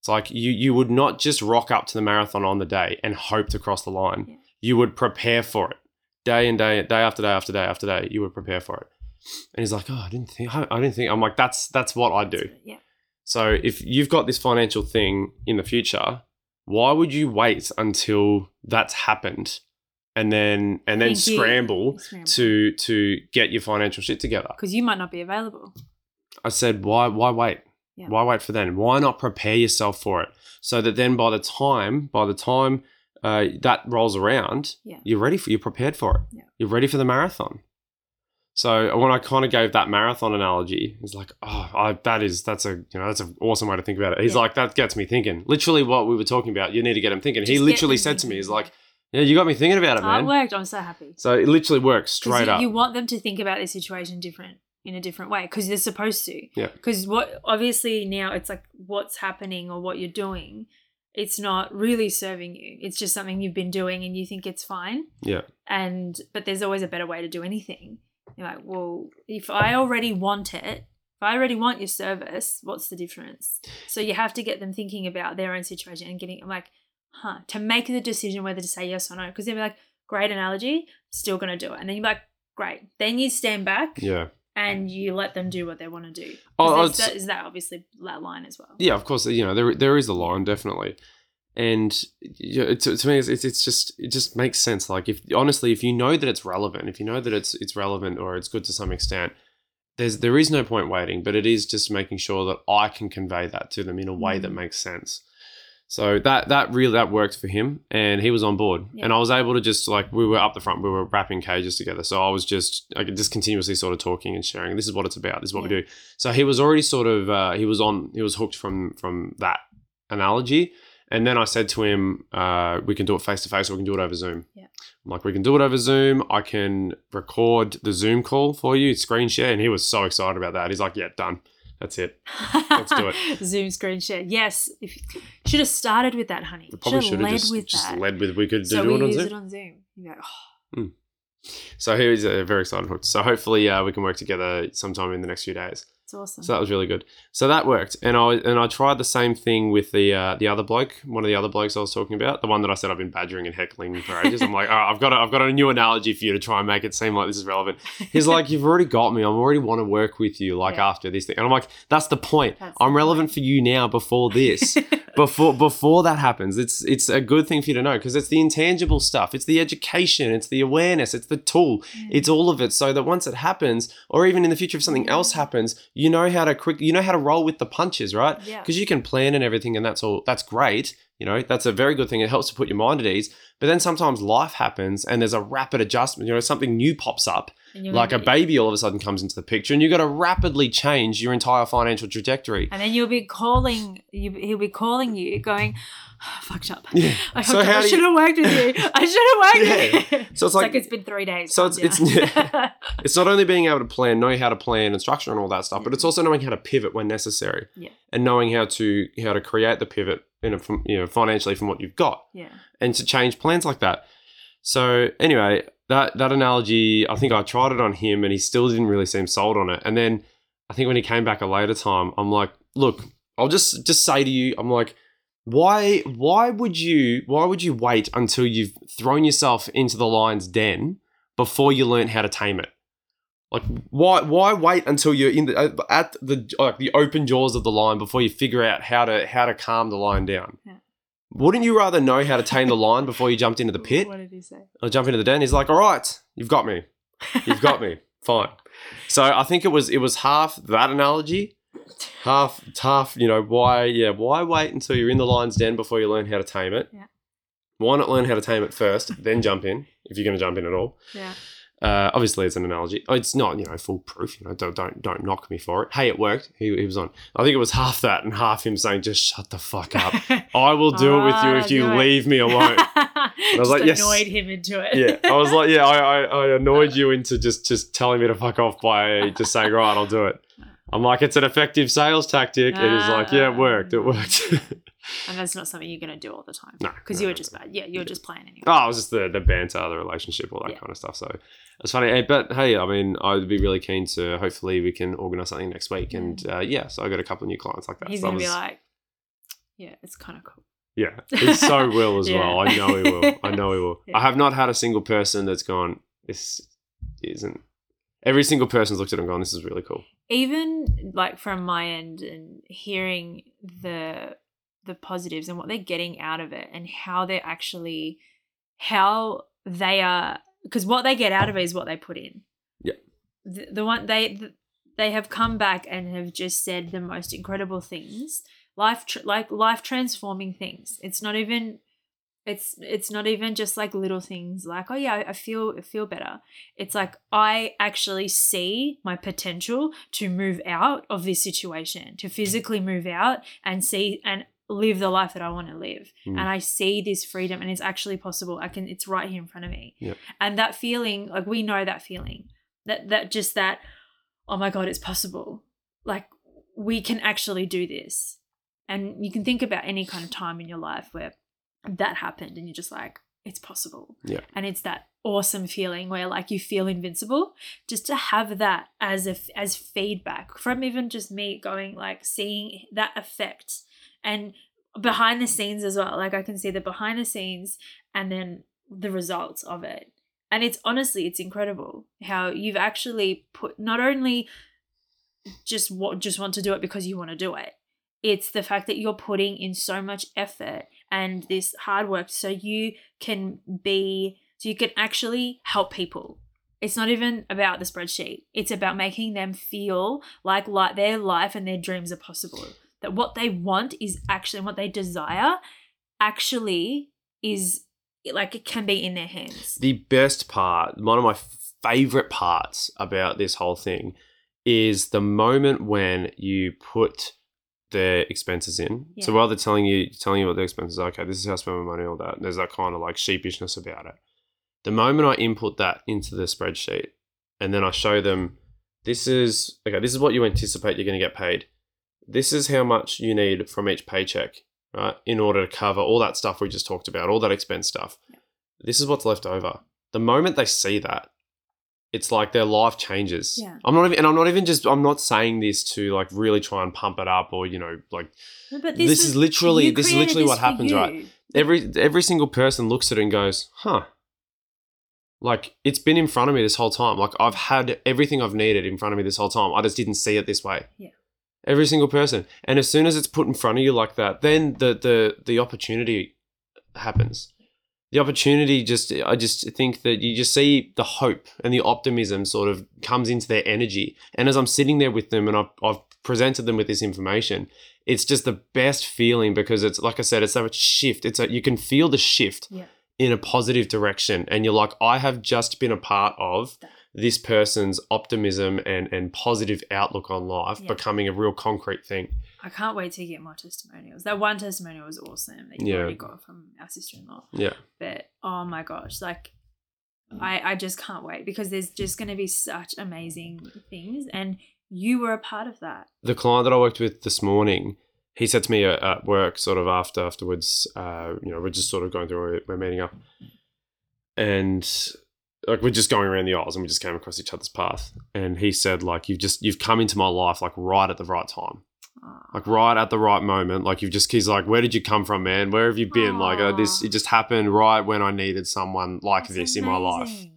it's like you you would not just rock up to the marathon on the day and hope to cross the line Yeah. you would prepare for it day and day day after day after day after day you would prepare for it and he's like oh i didn't think i, I didn't think i'm like that's that's what i do Yeah. so if you've got this financial thing in the future why would you wait until that's happened and then and then you. scramble to to get your financial shit together because you might not be available. I said, why why wait? Yeah. Why wait for then? Why not prepare yourself for it? So that then by the time by the time uh, that rolls around, Yeah. you're ready for you're prepared for it. Yeah. You're ready for the marathon. So when I kind of gave that marathon analogy, it's like, oh, I, that is that's a you know that's an awesome way to think about it. He's Yeah. like, that gets me thinking. Literally, what we were talking about, you need to get him thinking. he Just get literally said to me, he's like, yeah, you got me thinking about it, Oh, man. it worked. I'm so happy. so it literally works straight you, up. you want them to think about this situation different in a different way because they're supposed to. Yeah. Because what obviously now it's like what's happening or what you're doing, it's not really serving you. It's just something you've been doing and you think it's fine. yeah, And but there's always a better way to do anything. You're like, well, if I already want it, if I already want your service, what's the difference? So you have to get them thinking about their own situation and getting like, huh, to make the decision whether to say yes or no. Because they'll be like, great analogy, still gonna do it. And then you're like, great. Then you stand back yeah. And you let them do what they want to do. Oh, there's that, is that obviously that line as well? yeah, of course, you know there there is a line definitely, and to, to me it's, it's it's just it just makes sense. Like if honestly, if you know that it's relevant, if you know that it's it's relevant or it's good to some extent, there's there is no point waiting. But it is just making sure that I can convey that to them in a way that Mm. makes sense. So that that really that worked for him, and he was on board. Yeah. And I was able to just like we were up the front, we were wrapping cages together. So I was just I could just continuously sort of talking and sharing. This is what it's about. This is what we do. So he was already sort of uh, he was on he was hooked from from that analogy. And then I said to him, uh, we can do it face to face or we can do it over Zoom. Yeah. I'm like, we can do it over Zoom. I can record the Zoom call for you, screen share. And he was so excited about that. He's like, yeah, done. That's it. Let's do it. Zoom screen share. Yes, if should have started with that, honey. Probably should have led just, with just that. led with we could so do we it on use Zoom. it on Zoom. You're like, oh, So he was uh, very excited. hooked. So hopefully uh, we can work together sometime in the next few days. It's awesome. So that was really good. So that worked, and I and I tried the same thing with the uh, the other bloke, one of the other blokes I was talking about, the one that I said I've been badgering and heckling for ages. I'm like, oh, I've got a, I've got a new analogy for you to try and make it seem like this is relevant. He's like, you've already got me. I already want to work with you. Like Yeah. after this thing, and I'm like, that's the point. That's I'm relevant for you now. Before this, before before that happens, it's it's a good thing for you to know because it's the intangible stuff. It's the education. It's the awareness. It's the tool. It's all of it. So that once it happens, or even in the future, if something else happens, you know how to quick, you know how to roll with the punches, right? Yeah. Because you can plan and everything, and that's all. That's great. You know, that's a very good thing. It helps to put your mind at ease. But then sometimes life happens, and there's a rapid adjustment. You know, something new pops up, like a baby all of a sudden comes into the picture, and you've got to rapidly change your entire financial trajectory. And then you'll be calling you. He'll be calling you, going, "I fucked up. Yeah. I, So fucked up. how I should have worked with you. I should have worked with you." So it's like- it's been three days. so it's- it's- It's not only being able to plan, know how to plan and structure and all that stuff, but it's also knowing how to pivot when necessary. Yeah. And knowing how to how to create the pivot in a, from you know financially from what you've got. yeah. and to change plans like that. So anyway, that that analogy, I think I tried it on him, and he still didn't really seem sold on it. And then I think when he came back a later time, I'm like, look, I'll just just say to you, I'm like, why why would you why would you wait until you've thrown yourself into the lion's den before you learn how to tame it? Like why why wait until you're in the at the like the open jaws of the lion before you figure out how to how to calm the lion down? Yeah. Wouldn't you rather know how to tame the lion before you jumped into the pit What did he say? or jump into the den? He's like, "All right, you've got me. You've got me. Fine." So I think it was it was half that analogy, half half you know why yeah why wait until you're in the lion's den before you learn how to tame it? Yeah. Why not learn how to tame it first, then jump in if you're going to jump in at all? Yeah. Uh, obviously, it's an analogy. It's not, you know, foolproof. You know, don't don't don't knock me for it. Hey, it worked. He, he was on. I think it was half that and half him saying, "Just shut the fuck up. I will do it with you if you Ah, it. leave me alone." I was like, yes. annoyed him into it. yeah, I was like, yeah, I, I, I annoyed you into just just telling me to fuck off by just saying, right, I'll do it. I'm like, it's an effective sales tactic. And he's like, yeah, it worked. It worked. And that's not something you're gonna do all the time. No, because no, you were no, just bad. Yeah, you were just playing anyway. oh, it was just the, the banter, the relationship, all that Yeah. kind of stuff. So it's funny. But hey, I mean, I'd be really keen to hopefully we can organize something next week. And uh, yeah, so I got a couple of new clients like that. He's So gonna be was- like, yeah, it's kind of cool. Yeah, he so will as Yeah. well. I know he will. I know he will. Yeah. I have not had a single person that's gone, this isn't. Every single person's looked at it and gone, this is really cool. even like from my end and hearing the the positives and what they're getting out of it and how they're actually how they are because what they get out of it is what they put in. Yeah. the, the one they they have come back and have just said the most incredible things life tr- like life transforming things. It's not even it's it's not even just like little things like oh yeah I- i feel I feel better. It's like I actually see my potential to move out of this situation, to physically move out and see and live the life that I want to live. Mm. And I see this freedom and it's actually possible. I can it's right here in front of me. Yep. And that feeling, like we know that feeling. That that just that oh my god, it's possible. Like we can actually do this. And you can think about any kind of time in your life where that happened and you're just like it's possible Yeah. and it's that awesome feeling where like you feel invincible just to have that as a as feedback from even just me going like seeing that effect and behind the scenes as well like i can see the behind the scenes and then the results of it. And it's honestly it's incredible how you've actually put not only just what just want to do it because you want to do it it's the fact that you're putting in so much effort and this hard work so you can be so you can actually help people. It's not even about the spreadsheet. It's about making them feel like like their life and their dreams are possible that what they want is actually what they desire actually is like it can be in their hands The best part, one of my favorite parts about this whole thing is the moment when you put the expenses in. So Yeah. while they're telling you telling you what the expenses are, okay, this is how I spend my money, all that. There's that kind of like sheepishness about it. The moment I input that into the spreadsheet and then I show them this is okay, this is what you anticipate you're gonna get paid. This is how much you need from each paycheck, right? In order to cover all that stuff we just talked about, all that expense stuff. This is what's left over. The moment they see that, it's like their life changes. Yeah. I'm not even, and I'm not even just, I'm not saying this to like really try and pump it up or you know like No, But This is was- literally- this is literally what for happens, right? every every single person looks at it and goes, "Huh." Like it's been in front of me this whole time. Like I've had everything I've needed in front of me this whole time. I just didn't see it this way. Yeah. Every single person. And as soon as it's put in front of you like that, then the the the opportunity happens. The opportunity just I just think that you just see the hope and the optimism sort of comes into their energy. And as I'm sitting there with them and I've, I've presented them with this information, it's just the best feeling because it's like I said, it's a shift. It's a you can feel the shift Yeah. in a positive direction, and you're like, I have just been a part of That. This person's optimism and and positive outlook on life Yeah. becoming a real concrete thing. I can't wait to get more testimonials. That one testimonial was awesome that you Yeah. already got from our sister in law. Yeah, But oh my gosh, like I I just can't wait because there's just gonna be such amazing things and you were a part of that. the client that I worked with this morning, he said to me at, at work, sort of after afterwards, uh, you know, we're just sort of going through, we're meeting up, and like we're just going around the aisles, and we just came across each other's path, and he said like you've just you've come into my life like right at the right time. Aw. like right at the right moment. Like you've just he's like, where did you come from, man? Where have you been? Like uh, this, it just happened right when I needed someone like That's this in my life, amazing.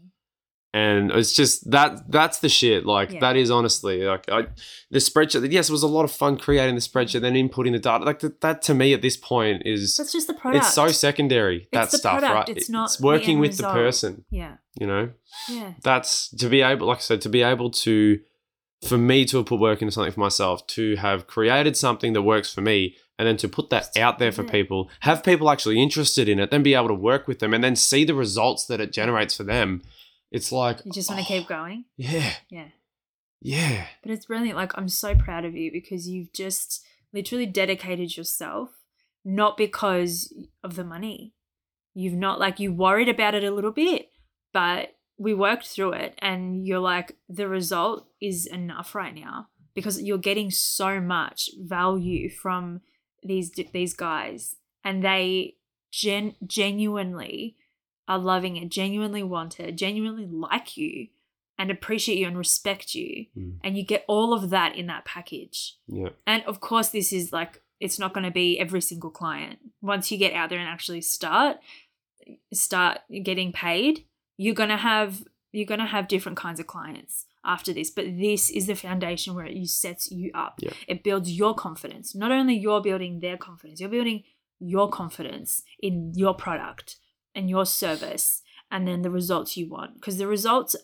And it's just that that's the shit. Like Yeah. that is honestly like I, the spreadsheet. Yes, it was a lot of fun creating the spreadsheet, then inputting the data. Like that, that to me at this point is That's just the product. it's so secondary. That It's the stuff, product, right? it's not It's working end with result. the person. Yeah. You know, Yeah. that's to be able, like I said, to be able to, for me to have put work into something for myself, to have created something that works for me, and then to put that out there for yeah. people, have people actually interested in it, then be able to work with them, and then see the results that it generates for them. It's like You just want to oh, keep going. Yeah, Yeah. yeah, But it's brilliant. Like, I'm so proud of you because you've just literally dedicated yourself, not because of the money. You've not, like, you worried about it a little bit, but we worked through it. And you're like, the result is enough right now because you're getting so much value from these these guys and they gen- genuinely are loving it genuinely want it genuinely like you and appreciate you and respect you Mm. and you get all of that in that package. Yeah, and of course this is like it's not going to be every single client. Once you get out there and actually start start getting paid you're going to have you're going to have different kinds of clients after this. But this is the foundation where it sets you up. Yeah. it builds your confidence. Not only you're building their confidence you're building your confidence in your product and your service and then the results you want because the results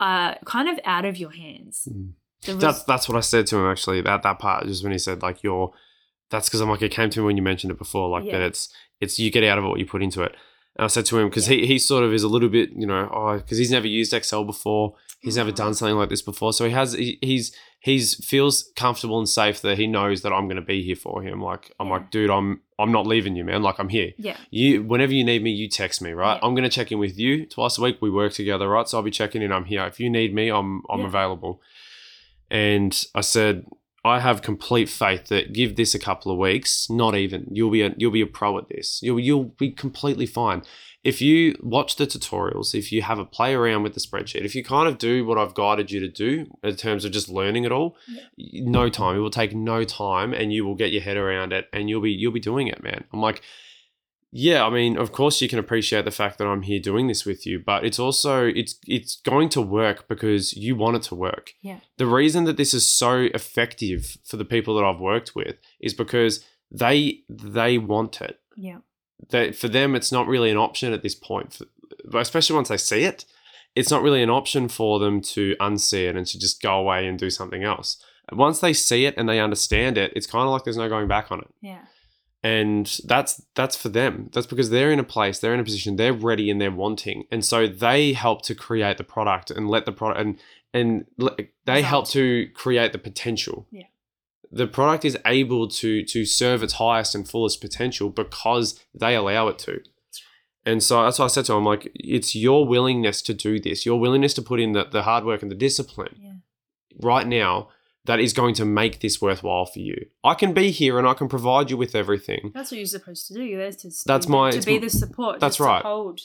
are kind of out of your hands Mm. Res- that's that's what I said to him actually. That that part just when he said like you're, that's because I'm like it came to me when you mentioned it before, like that it's it's you get out of it what you put into it. And I said to him because he he sort of is a little bit you know oh because he's never used Excel before, he's never done something like this before, so he has he, he's he's feels comfortable and safe that he knows that I'm going to be here for him. Like I'm Yeah. like dude, I'm I'm not leaving you, man. Like I'm here. yeah You whenever you need me, you text me, right? Yeah. I'm gonna check in with you twice a week. We work together, right? So I'll be checking in. I'm here. If you need me, I'm I'm Yeah. available. And I said, I have complete faith that give this a couple of weeks, not even you'll be a you'll be a pro at this. You'll you'll be completely fine. If you watch the tutorials, if you have a play around with the spreadsheet, if you kind of do what I've guided you to do in terms of just learning it all, Yeah. no time. It will take no time, and you will get your head around it, and you'll be you'll be doing it, man. I'm like, yeah, I mean, of course you can appreciate the fact that I'm here doing this with you, but it's also it's it's going to work because you want it to work. Yeah. The reason that this is so effective for the people that I've worked with is because they they want it. yeah That for them it's not really an option at this point, for, especially once they see it, it's not really an option for them to unsee it and to just go away and do something else. Once they see it and they understand it, it's kind of like there's no going back on it. Yeah. And that's that's for them. That's because they're in a place they're in a position they're ready and they're wanting. And so they help to create the product and let the product and and they help to create the potential. Yeah. The product is able to to serve its highest and fullest potential because they allow it to and so that's what I said to him like it's your willingness to do this your willingness to put in the, the hard work and the discipline yeah right now that is going to make this worthwhile for you. I can be here and I can provide you with everything. That's what you're supposed to do. You're there to That's my- to be the support. that's right. hold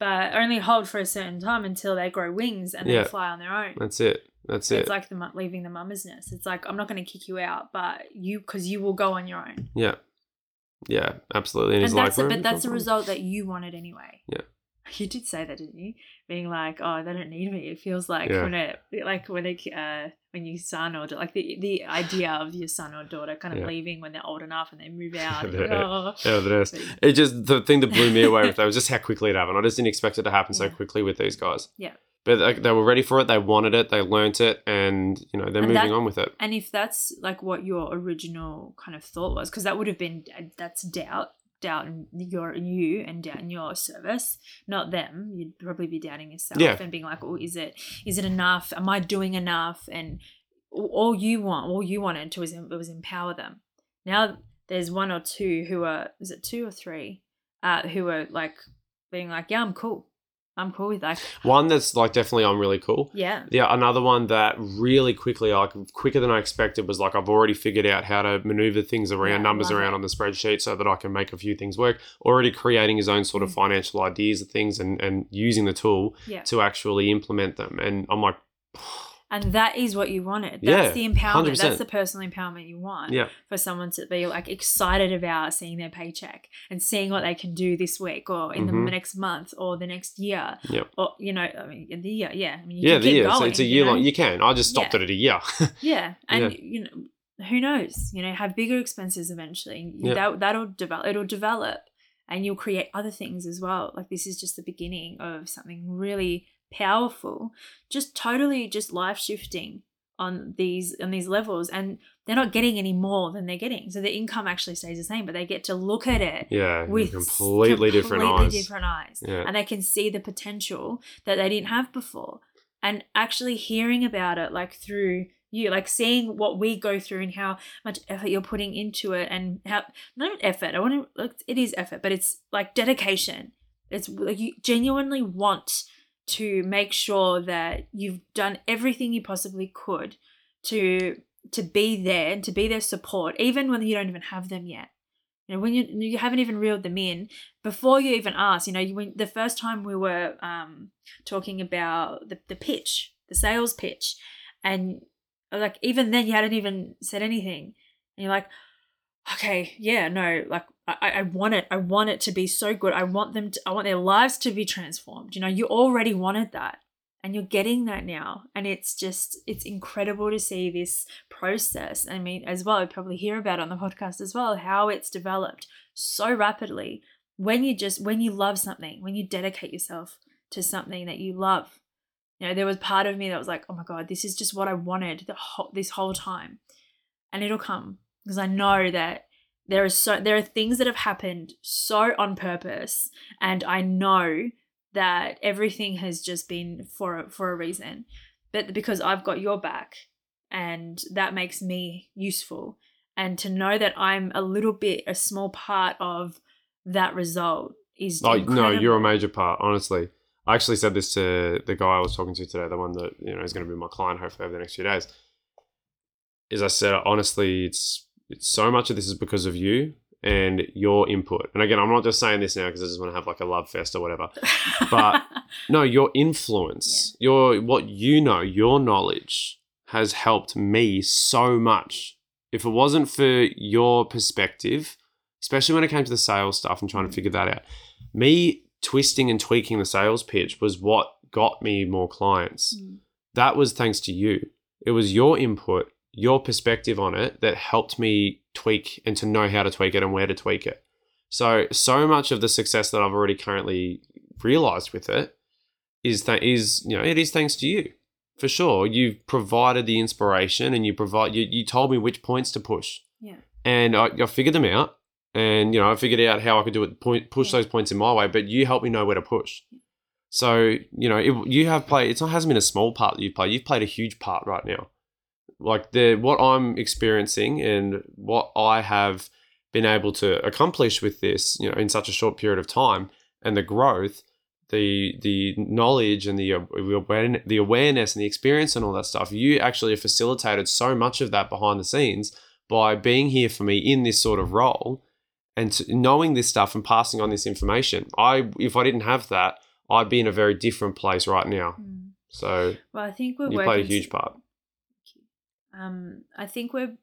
but only hold for a certain time until they grow wings and then Yeah. fly on their own. That's it. That's it. It's like the leaving the mama's nest. It's like I'm not going to kick you out, but you because you will go on your own. yeah. Yeah, absolutely. And, And that's like, a, "Where but that's the result that you wanted anyway. Yeah. You did say that, didn't you? Being like, oh, they don't need me. It feels like Yeah. when it, like when it, uh, when you son or like the the idea of your son or daughter kind of Yeah. leaving when they're old enough and they move out. Yeah. oh. Yeah, the. It just the thing that blew me away with that was just how quickly it happened. I just didn't expect it to happen so quickly with these guys. Yeah. But like, they were ready for it. They wanted it. They learnt it, and you know they're And moving that- on with it. And if that's like what your original kind of thought was, because that would have been that's doubt, doubt in your you and doubt in your service, not them. You'd probably be doubting yourself Yeah. and being like, "Oh, is it is it enough? Am I doing enough?" And all- all you want, all you wanted to was was empower them. Now there's one or two who are, is it two or three, uh, who are like being like, "Yeah, I'm cool. I'm cool with that. One that's like definitely I'm really cool. yeah, Yeah, another one that really quickly, like quicker than I expected, was like I've already figured out how to maneuver things around, Yeah, numbers around it. on the spreadsheet so that I can make a few things work. Already creating his own sort of Mm. financial ideas of things and, and using the tool yeah." to actually implement them. And I'm like, And that is what you wanted. That's Yeah, the empowerment. 100%. That's the personal empowerment you want. yeah, For someone to be like excited about seeing their paycheck and seeing what they can do this week or in Mhm. the next month or the next year. Yep. Or you know, I mean the year, yeah. I mean you yeah, can the year. So it's a you year know? long. You can. I just stopped Yeah. it at a year. Yeah. And Yeah. you know, who knows? You know, have bigger expenses eventually. Yeah. That that'll develop it'll develop and you'll create other things as well. Like this is just the beginning of something really powerful, just totally just life shifting on these on these levels and they're not getting any more than they're getting. So the income actually stays the same, but they get to look at it yeah, with completely different eyes. different eyes. Yeah. And they can see the potential that they didn't have before. And actually hearing about it like through you, like seeing what we go through and how much effort you're putting into it and how not effort, I want to like it is effort, but it's like dedication. It's like you genuinely want to make sure that you've done everything you possibly could to to be there and to be their support, even when you don't even have them yet. You know, when you you haven't even reeled them in before you even ask. You know, you when the first time we were um, talking about the the pitch, the sales pitch, and like even then you hadn't even said anything, and you're like, okay, yeah, no, like I, I want it. I want it to be so good. I want them to, I want their lives to be transformed. You know, you already wanted that. And you're getting that now. And it's just, it's incredible to see this process. I mean, as well, I probably hear about on the podcast as well, how it's developed so rapidly when you just, when you love something, when you dedicate yourself to something that you love. You know, there was part of me that was like, oh my God, this is just what I wanted the whole, this whole time. And it'll come because I know that there is so there are things that have happened so on purpose and i know that everything has just been for a, for a reason but because i've got your back and that makes me useful and to know that i'm a little bit a small part of that result is Oh no, you're a major part. Honestly, I actually said this to the guy I was talking to today, the one that you know is going to be my client hopefully over the next few days. Is I said honestly, it's so much of this is because of you and your input. And again, I'm not just saying this now because I just want to have like a love fest or whatever. but- No, your influence, your what you know, your knowledge has helped me so much. If it wasn't for your perspective, especially when it came to the sales stuff and trying to Mm. figure that out, me twisting and tweaking the sales pitch was what got me more clients. Mm. That was thanks to you. It was your input, your perspective on it that helped me tweak and to know how to tweak it and where to tweak it. So, so much of the success that I've already currently realized with it is that is you know it is thanks to you for sure you've provided the inspiration and you provide you, you told me which points to push Yeah. and I, I figured them out and you know i figured out how i could do it point push Yeah. those points in my way but you helped me know where to push so you know it, you have played it's not hasn't been a small part that you've played you've played a huge part right now like the what i'm experiencing and what i have been able to accomplish with this you know in such a short period of time and the growth the the knowledge and the aware- the awareness and the experience and all that stuff you actually have facilitated so much of that behind the scenes by being here for me in this sort of role and knowing this stuff and passing on this information i if i didn't have that I'd be in a very different place right now. Mm. So Well, I think we're you played a huge part. Um i think we're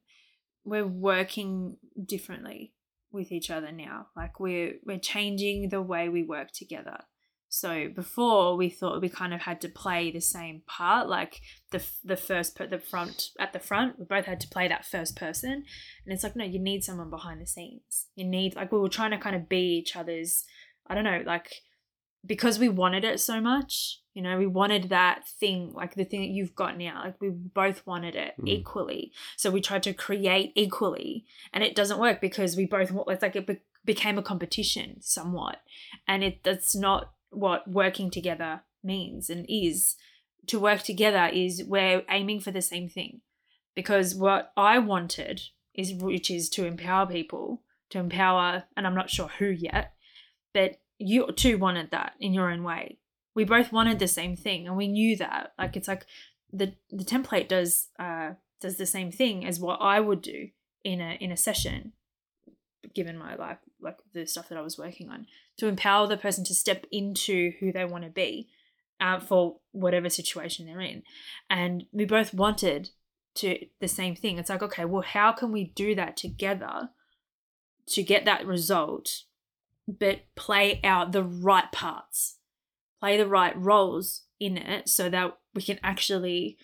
we're working differently with each other now. Like we're we're changing the way we work together. So before we thought we kind of had to play the same part like the the first per the front at the front we both had to play that first person. And it's like no you need someone behind the scenes. You need like we were trying to kind of be each other's i don't know like because we wanted it so much you know we wanted that thing like the thing that you've got now like we both wanted it Mm. equally so we tried to create equally and it doesn't work because we both wa- it's like it be- became a competition somewhat and it that's not what working together means and is to work together is we're aiming for the same thing because what i wanted is which is to empower people to empower and i'm not sure who yet but you too wanted that in your own way. We both wanted the same thing and we knew that. Like it's like the the template does uh does the same thing as what i would do in a in a session given my life like the stuff that i was working on to empower the person to step into who they want to be uh, for whatever situation they're in. And we both wanted to the same thing. It's like okay well how can we do that together to get that result but play out the right parts play the right roles in it so that we can actually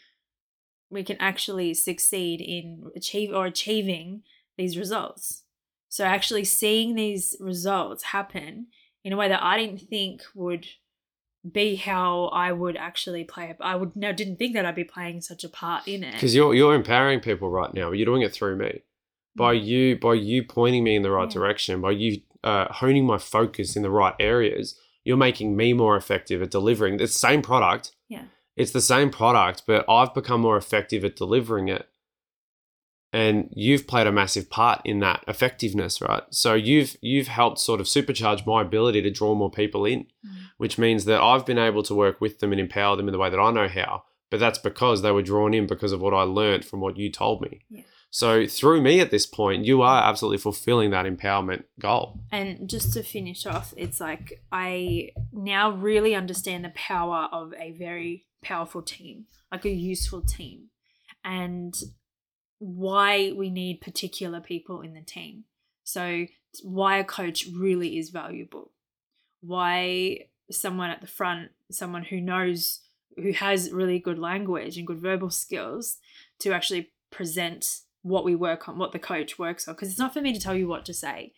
we can actually succeed in achieve or achieving these results so actually seeing these results happen in a way that i didn't think would be how i would actually play i would no didn't think that i'd be playing such a part in it Because you're you're empowering people right now. You're doing it through me. By you by you pointing me in the right Mm. Yeah. direction, by you uh, honing my focus in the right areas, you're making me more effective at delivering the same product. Yeah. It's the same product, but I've become more effective at delivering it. And you've played a massive part in that effectiveness, right? So you've you've helped sort of supercharge my ability to draw more people in Mm. which means that I've been able to work with them and empower them in the way that I know how. But that's because they were drawn in because of what I learned from what you told me. Yeah. So through me at this point, you are absolutely fulfilling that empowerment goal. And just to finish off, it's like I now really understand the power of a very powerful team, like a useful team, and why we need particular people in the team. So, why a coach really is valuable, why someone at the front, someone who knows, who has really good language and good verbal skills to actually present what we work on, what the coach works on. Because it's not for me to tell you what to say.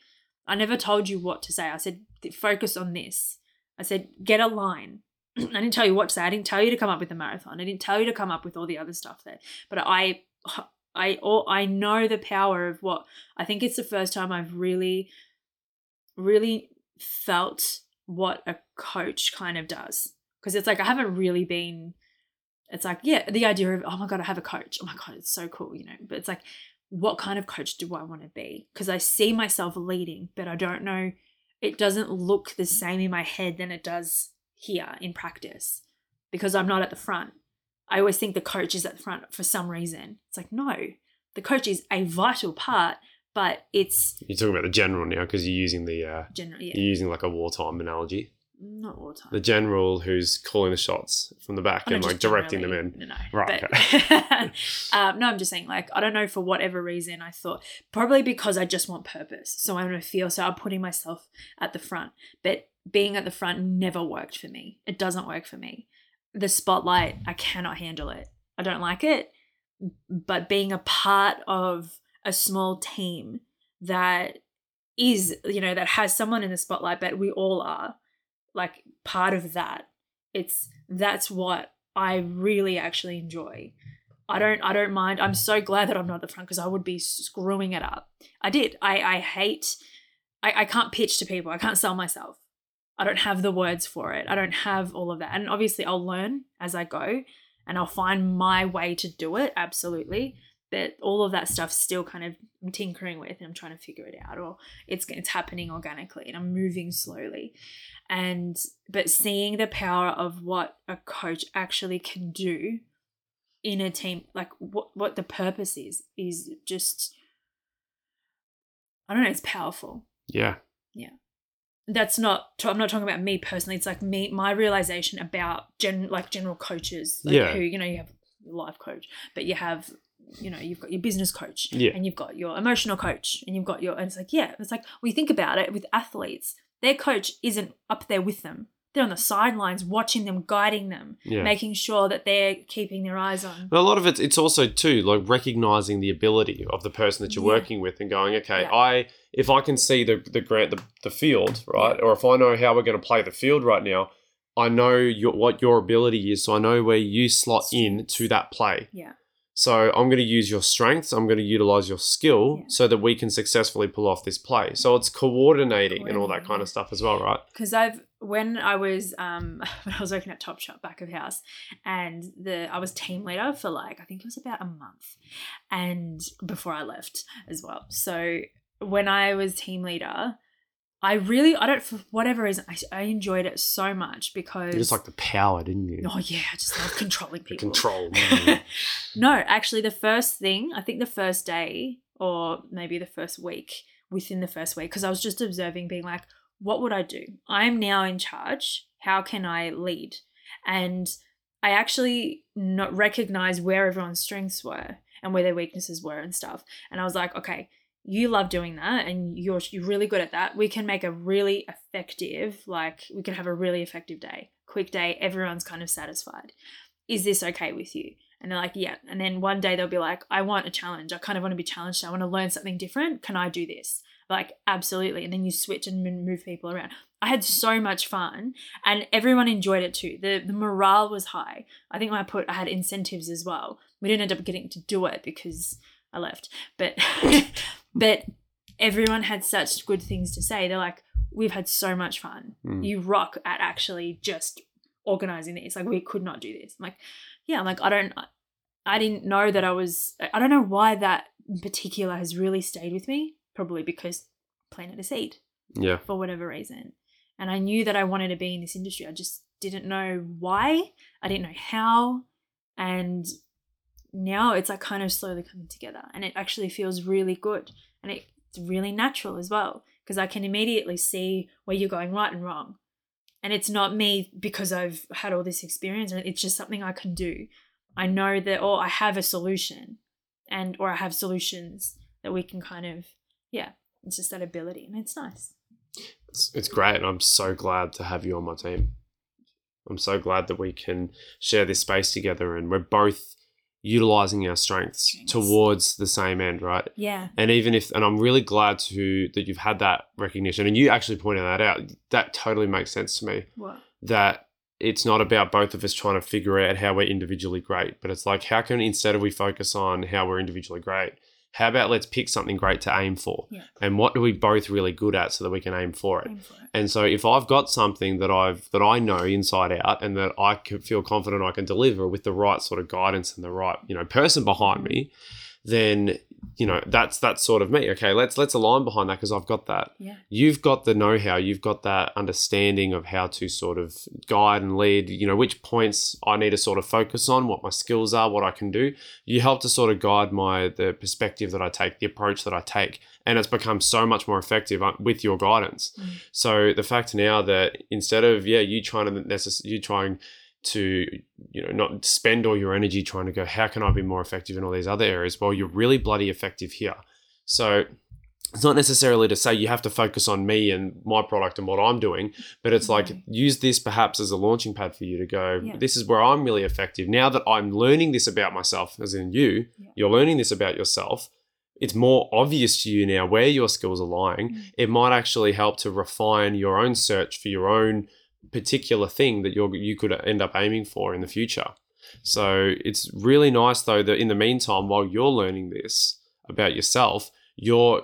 I never told you what to say. I said, focus on this. I said, get a line. I didn't tell you what to say. I didn't tell you to come up with a marathon. I didn't tell you to come up with all the other stuff there. But I, I, or I know the power of what I think it's the first time I've really, really felt what a coach kind of does. Because it's like I haven't really been. It's like yeah, the idea of oh my god, I have a coach. Oh my god, it's so cool, you know. But it's like what kind of coach do I want to be? Because I see myself leading, but I don't know. It doesn't look the same in my head than it does here in practice because I'm not at the front. I always think the coach is at the front for some reason. It's like, no, the coach is a vital part, but it's You're talking about the general now because you're using the uh, generally yeah, you're using like a wartime analogy. Not all the time. The general who's calling the shots from the back and like directing them in. No, no. Right, But, um, no, I'm just saying, like, I don't know for whatever reason, I thought probably because I just want purpose. So I want to feel, so I'm putting myself at the front. But being at the front never worked for me. It doesn't work for me. The spotlight, I cannot handle it. I don't like it. But being a part of a small team that is, you know, that has someone in the spotlight, but we all are like part of that. It's that's what I really actually enjoy. I don't I don't mind. I'm so glad that I'm not at the front because I would be screwing it up. I did. I I hate I, I can't pitch to people. I can't sell myself. I don't have the words for it. I don't have all of that. And obviously I'll learn as I go and I'll find my way to do it, absolutely. But all of that stuff still kind of I'm tinkering with and I'm trying to figure it out or it's it's happening organically and I'm moving slowly. And but seeing the power of what a coach actually can do in a team, like what what the purpose is, is just I don't know, it's powerful. Yeah. Yeah. that's not i'm not talking about me personally it's like me my realization about gen like general coaches like Yeah. who you know you have life coach but you have you know you've got your business coach Yeah. and you've got your emotional coach and you've got your and it's like yeah it's like we think about it with athletes their coach isn't up there with them they're on the sidelines watching them guiding them Yeah. making sure that they're keeping their eyes on But a lot of it, it's also too like recognizing the ability of the person that you're Yeah. working with and going, okay, Yeah. I if I can see the the grant the, the field right, or if I know how we're going to play the field right now, I know your, what your ability is, so I know where you slot in to that play. yeah So I'm going to use your strengths. I'm going to utilize your skill Yeah. so that we can successfully pull off this play. So it's coordinating and all that kind of stuff as well, right? because I've when I was um when I was working at Topshop back of house, and the I was team leader for like I think it was about a month, and before I left as well. So when I was team leader, I really I don't for whatever reason I, I enjoyed it so much because You just like the power, didn't you? oh yeah I just love controlling people. control. No, actually, the first thing, I think the first day or maybe the first week, within the first week, because I was just observing, being like, what would I do? I am now in charge. How can I lead? And I actually not recognize where everyone's strengths were and where their weaknesses were and stuff. And I was like, okay, you love doing that and you're you're really good at that. We can make a really effective, like we can have a really effective day. Quick day, everyone's kind of satisfied. Is this okay with you? And they're like, yeah. And then one day they'll be like, I want a challenge. I kind of want to be challenged. I want to learn something different. Can I do this? Like, absolutely. And then you switch and move people around. I had so much fun and everyone enjoyed it too. The, the morale was high. I think I put, I had incentives as well. We didn't end up getting to do it because I left. But, but everyone had such good things to say. They're like, we've had so much fun. Mm. You rock at actually just organizing this. Like, we could not do this. I'm like, yeah, I'm like, I don't, I didn't know that I was, I don't know why that in particular has really stayed with me. Probably because planted a seed Yeah. for whatever reason. And I knew that I wanted to be in this industry. I just didn't know why. I didn't know how. And now it's like kind of slowly coming together. And it actually feels really good. And it, it's really natural as well. Because I can immediately see where you're going right and wrong. And it's not me because I've had all this experience. and It's just something I can do. I know that, or I have a solution, and or I have solutions that we can kind of, yeah, it's just that ability, and it's nice. It's, it's great. And I'm so glad to have you on my team. I'm so glad that we can share this space together and we're both utilizing our strengths Strengths. towards the same end, right? Yeah, And even if, and I'm really glad to that you've had that recognition, and you actually pointed that out. That totally makes sense to me. what? That it's not about both of us trying to figure out how we're individually great, but it's like how can instead of we focus on how we're individually great, how about let's pick something great to aim for, Yeah. and what are we both really good at so that we can aim for it. Aim for it. And so if I've got something that I've that I know inside out and that I can feel confident I can deliver with the right sort of guidance and the right, you know, person behind mm. me, then you know, that's that's sort of me. Okay, let's let's align behind that because I've got that. Yeah, You've got the know-how, you've got that understanding of how to sort of guide and lead, you know, which points I need to sort of focus on, what my skills are, what I can do. You help to sort of guide my the perspective that I take, the approach that I take, and it's become so much more effective uh, with your guidance. Mm. So the fact now that instead of yeah, you trying to necess- you trying to you know not spend all your energy trying to go how can I be more effective in all these other areas? Well, you're really bloody effective here. So it's not necessarily to say you have to focus on me and my product and what I'm doing, but it's like Mhm. use this perhaps as a launching pad for you to go, Yeah. this is where I'm really effective. Now that I'm learning this about myself, as in you, Yeah. you're learning this about yourself. It's more obvious to you now where your skills are lying. Mm. It might actually help to refine your own search for your own particular thing that you're you could end up aiming for in the future. So it's really nice though that in the meantime, while you're learning this about yourself, you're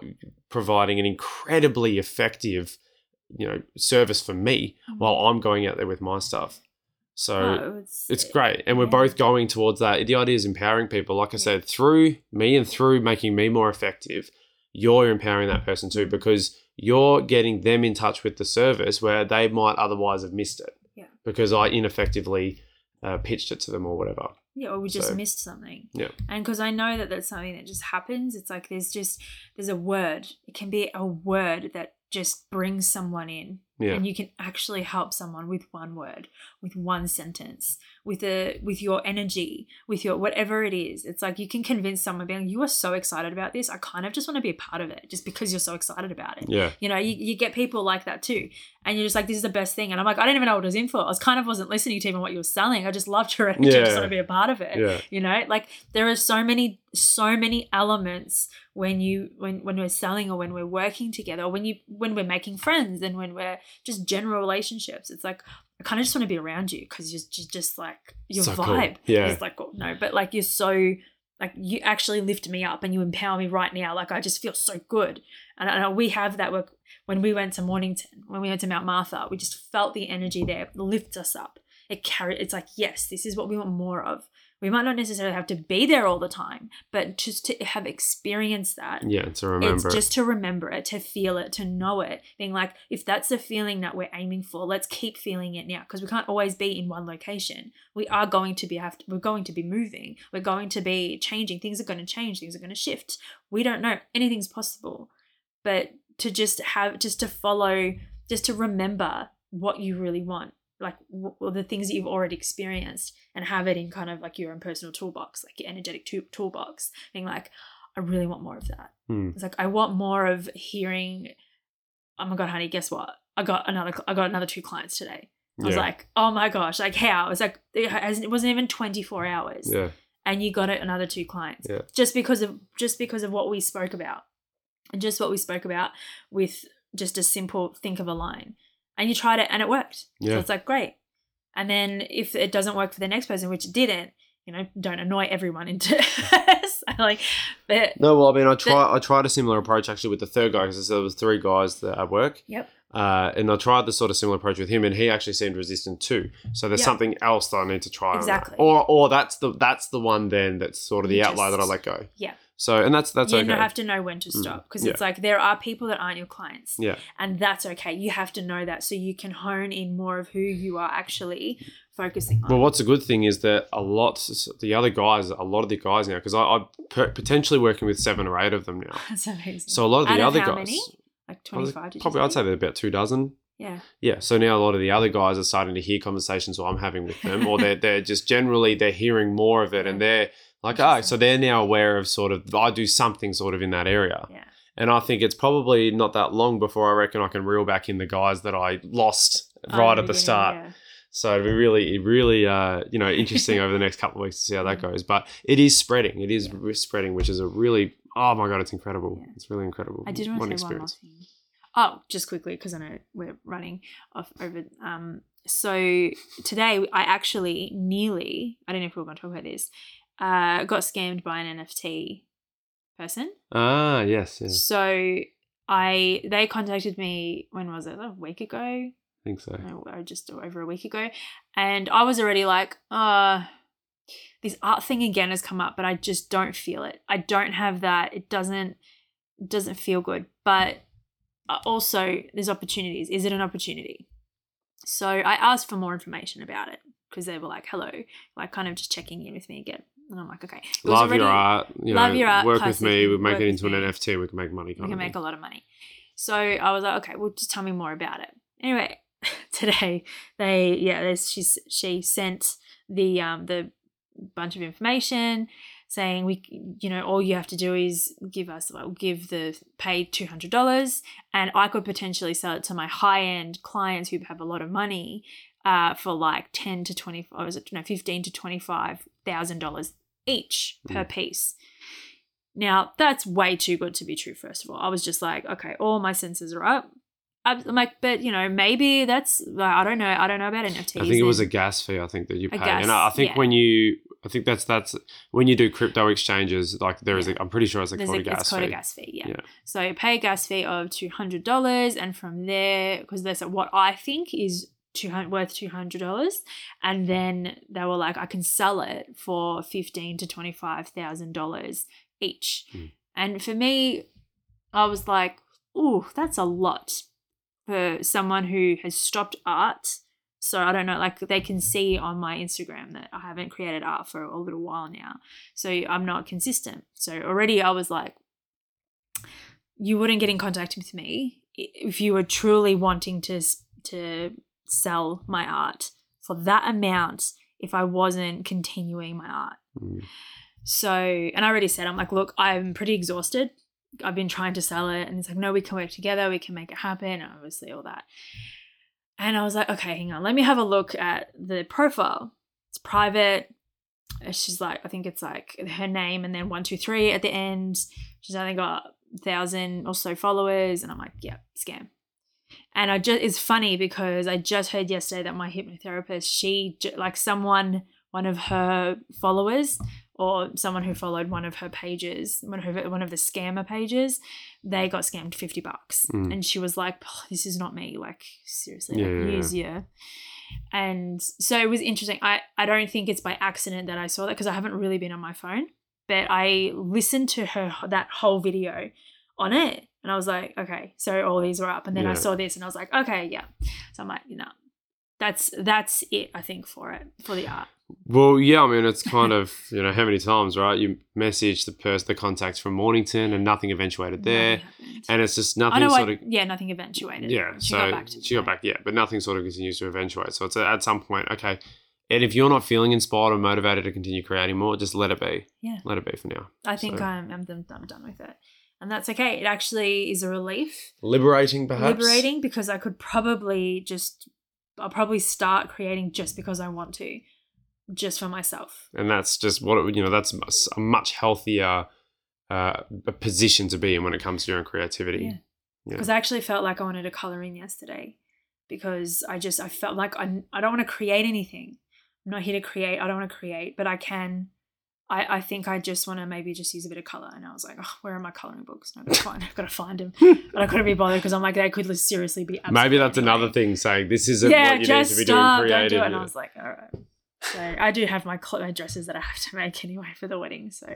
providing an incredibly effective, you know, service for me Mm. while I'm going out there with my stuff. So Oh, it's, it's great. And we're Yeah. both going towards that. The idea is empowering people. Like I Yeah. said, through me and through making me more effective, you're empowering that person too because you're getting them in touch with the service where they might otherwise have missed it. Yeah. Because I ineffectively uh, pitched it to them or whatever. Yeah, or we just So- missed something. Yeah. And because I know that that's something that just happens, it's like there's just there's a word. It can be a word that just brings someone in Yeah. and you can actually help someone with one word with one sentence with a with your energy with your whatever it is. It's like you can convince someone being you are so excited about this. I kind of just want to be a part of it just because you're so excited about it. Yeah. you know you, you get people like that too and you're just like this is the best thing. And i'm like i didn't even know what it was in for. I was kind of wasn't listening to even what you were selling. I just loved your energy. I just want to be a part of it. Yeah. you know like there are so many so many elements when you when when we're selling or when we're working together or when you when we're making friends and when we're just general relationships. It's like i kind of just want to be around you because you're just, just like your So cool. vibe Yeah. it's like oh, no but like you're so like you actually lift me up and you empower me right now. Like i just feel so good. And, and we have that work. When we went to mornington when we went to mount martha we just felt the energy there lifts us up. It carried it's like yes this is what we want more of we might not necessarily have to be there all the time but just to have experienced that Yeah. To remember. it's just to remember it to feel it to know it. Being like if that's the feeling that we're aiming for let's keep feeling it now because we can't always be in one location. We are going to be have to, we're going to be moving. We're going to be changing. Things are going to change. Things are going to shift. We don't know. Anything's possible. But to just have just to follow just to remember what you really want like w- the things that you've already experienced and have it in kind of like your own personal toolbox like your energetic tool- toolbox being like i really want more of that Hmm. it's like I want more of hearing. Oh my god, honey, guess what? I got another. I got another two clients today. I was like, oh my gosh, like how? It was like it, wasn't even twenty four hours, Yeah. and you got it another two clients Yeah. just because of just because of what we spoke about, and just what we spoke about with just a simple think of a line, and you tried it and it worked. So Yeah. it's like great. And then if it doesn't work for the next person, which it didn't, you know, don't annoy everyone into like, but No, well, I mean, I try. I tried a similar approach actually with the third guy because there was three guys that at work. Yep. Uh, and I tried the sort of similar approach with him, and he actually seemed resistant too. So there's Yeah. something else that I need to try. Exactly. Or, or that's the that's the one then that's sort of the outlier that I let go. yeah. So and that's that's you okay. have to know when to Mm, stop because yeah. it's like there are people that aren't your clients yeah. and that's okay you have to know that so you can hone in more of who you are actually focusing on Well, what's a good thing is that a lot the other guys, a lot of the guys now, because I'm potentially working with seven or eight of them now. that's amazing So a lot of the other how guys, many? like 25 did you probably I'd say they're about two dozen. yeah Yeah, so now a lot of the other guys are starting to hear conversations I'm having with them, or they're they're just generally they're hearing more of it, and they're like, oh, so they're now aware of sort of I do something sort of in that area, yeah and I think it's probably not that long before I reckon I can reel back in the guys that I lost right Oh, at the start. yeah. So it'd be really, really, uh, you know, interesting over the next couple of weeks to see how that goes. But it is spreading. It is Yeah. spreading, which is a really, oh my god, it's incredible. Yeah. It's really incredible. I did want to say one more thing. Oh, just quickly because I know we're running off over. Um, so today I actually nearly I don't know if we are going to talk about this. Uh, got scammed by an NFT person. Ah, yes, yes, So I they contacted me when was it a week ago? I think so. Or just over a week ago, and I was already like, uh this art thing again has come up, but I just don't feel it. I don't have that. It doesn't it doesn't feel good. But uh, also, there's opportunities. Is it an opportunity? So I asked for more information about it because they were like, "Hello," like kind of just checking in with me again, and I'm like, "Okay." Love already- your art. You love know, your art, Work with me. We make it into an me. NFT. We can make money. we can make a lot of money. So I was like, okay, well, just tell me more about it. Anyway, today they yeah, there's she she sent the um the bunch of information saying we you know all you have to do is give us well, give the pay two hundred dollars and I could potentially sell it to my high end clients who have a lot of money uh for like ten to twenty or was it no fifteen to twenty five thousand dollars each per mm. piece. Now, that's way too good to be true, first of all. I was just like, okay, all my senses are up. I'm like, but you know, maybe that's, like, I don't know. I don't know about NFTs. I think it was a gas fee. I think that you pay, gas, and I I think yeah. when you, I think that's that's when you do crypto exchanges. Like there is, Yeah. a, I'm pretty sure it's a there's called a, a gas it's called fee. a gas fee, yeah. Yeah. So you pay a gas fee of $200, and from there, because that's what I think is 200 worth $200 and then they were like i can sell it for 15 to $25000 each. Hmm. and for me i was like ooh that's a lot for someone who has stopped art. So i don't know like they can see on my instagram that i haven't created art for a little while now. So i'm not consistent. So already i was like you wouldn't get in contact with me if you were truly wanting to to sell my art for that amount if I wasn't continuing my art. Mm. So, and I already said, I'm like, look, I'm pretty exhausted. I've been trying to sell it. And it's like, no, we can work together. We can make it happen. And obviously, all that. And I was like, okay, hang on. Let me have a look at the profile. It's private. And She's like, I think it's like her name and then one, two, three at the end. She's only got a thousand or so followers. And I'm like, yeah, scam. And I just, it's funny because I just heard yesterday that my hypnotherapist, she, like someone, one of her followers, or someone who followed one of her pages, one of her, one of the scammer pages, they got scammed fifty bucks, Mm. and she was like, "Oh, "This is not me. Like seriously, Yeah, like, yeah, your." And so it was interesting. I I don't think it's by accident that I saw that because I haven't really been on my phone, but I listened to her that whole video on it, and I was like, okay, so all these were up, and then I saw this, and I was like, okay, yeah. So I'm like, you know, that's that's it. I think for it for the art. Well, yeah, I mean, it's kind of, you know, how many times, right? You message the person, the contacts from Mornington and nothing eventuated there. Nothing. And it's just nothing sort I, of, yeah, nothing eventuated. yeah. she so got back to she got back, yeah, but nothing sort of continues to eventuate. So it's at, at some point, okay. And if you're not feeling inspired or motivated to continue creating more, just let it be. Yeah. Let it be for now. I think So- I'm, I'm. I'm done with it, and that's okay. It actually is a relief, Liberating, perhaps. liberating, because I could probably just, I'll probably start creating just because I want to, just for myself. And that's just what, it, you know, that's a much healthier uh, position to be in when it comes to your own creativity. Yeah. Yeah. Because I actually felt like I wanted to color in yesterday, because I just I felt like I I don't want to create anything. I'm not here to create. I don't want to create, but I can. I, I think I just want to maybe just use a bit of color, and I was like, oh, where are my coloring books? I've got to find, I've got to find them, but I couldn't be bothered because I'm like, they could seriously be. Maybe that's another thing saying this isn't Yeah, what you need just to be stop. doing Don't do it. And I was like, all right. So I do have my, cl- my dresses that I have to make anyway for the wedding. So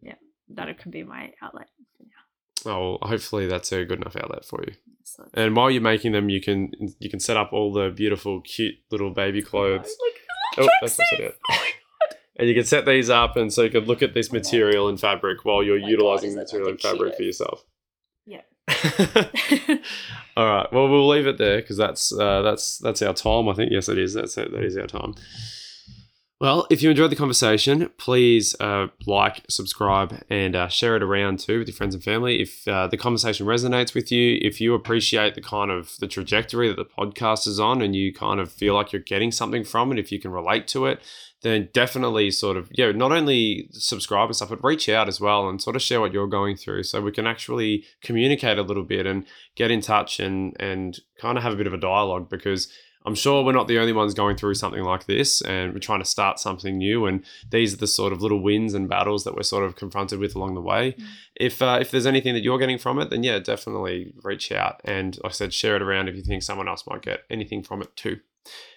yeah, that can be my outlet. for now. Oh, well, hopefully that's a good enough outlet for you. So And while you're making them, you can you can set up all the beautiful, cute little baby clothes. Look, Oh, that's it. Oh And you can set these up, and so you can look at this material and fabric while you're Oh God, utilizing that material and fabric for yourself. Yeah. all right. Well, we'll leave it there because that's uh, that's that's our time. I think yes, it is. That's. That is our time. Well, if you enjoyed the conversation, please uh, like, subscribe, and uh, share it around too with your friends and family. If uh, the conversation resonates with you, if you appreciate the kind of the trajectory that the podcast is on, and you kind of feel like you're getting something from it, if you can relate to it, then definitely sort of yeah, not only subscribe and stuff, but reach out as well and sort of share what you're going through, so we can actually communicate a little bit and get in touch and and kind of have a bit of a dialogue because. I'm sure we're not the only ones going through something like this, and we're trying to start something new. And these are the sort of little wins and battles that we're sort of confronted with along the way. Mm. If uh, if there's anything that you're getting from it, then yeah, definitely reach out and, like I said, share it around if you think someone else might get anything from it too.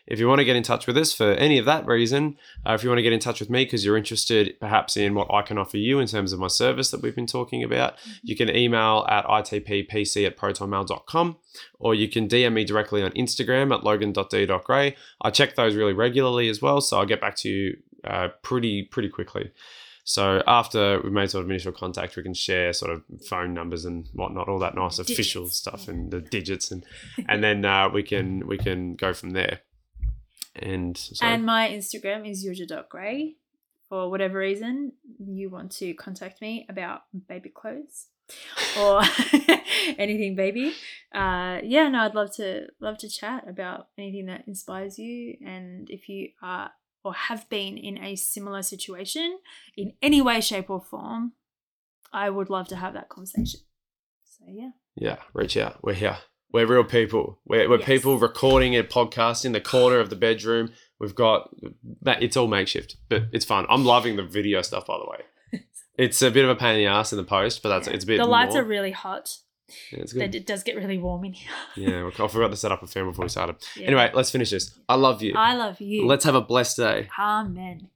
If you want to get in touch with us for any of that reason, uh, if you want to get in touch with me because you're interested perhaps in what I can offer you in terms of my service that we've been talking about, you can email at itppc at protonmail.com or you can DM me directly on Instagram at logan.d.gray. I check those really regularly as well, so I'll get back to you uh, pretty pretty quickly. So after we've made sort of initial contact, we can share sort of phone numbers and whatnot, all that nice official stuff and the digits, and and then uh, we can we can go from there. And so And my Instagram is yuzha.gray. For whatever reason, you want to contact me about baby clothes or anything baby. Uh, yeah, no, I'd love to love to chat about anything that inspires you. And if you are or have been in a similar situation in any way, shape, or form, I would love to have that conversation. So yeah. yeah, reach out. We're here. We're real people. We're, we're Yes. people recording a podcast in the corner of the bedroom. We've got that. It's all makeshift, but it's fun. I'm loving the video stuff, by the way. It's a bit of a pain in the ass in the post, but that's Yeah. it's a bit. the lights more. are really hot. Yeah, it's good. it does get really warm in here. Yeah, I forgot to set up a fan before we started. Yeah. Anyway, let's finish this. I love you. I love you. Let's have a blessed day. Amen.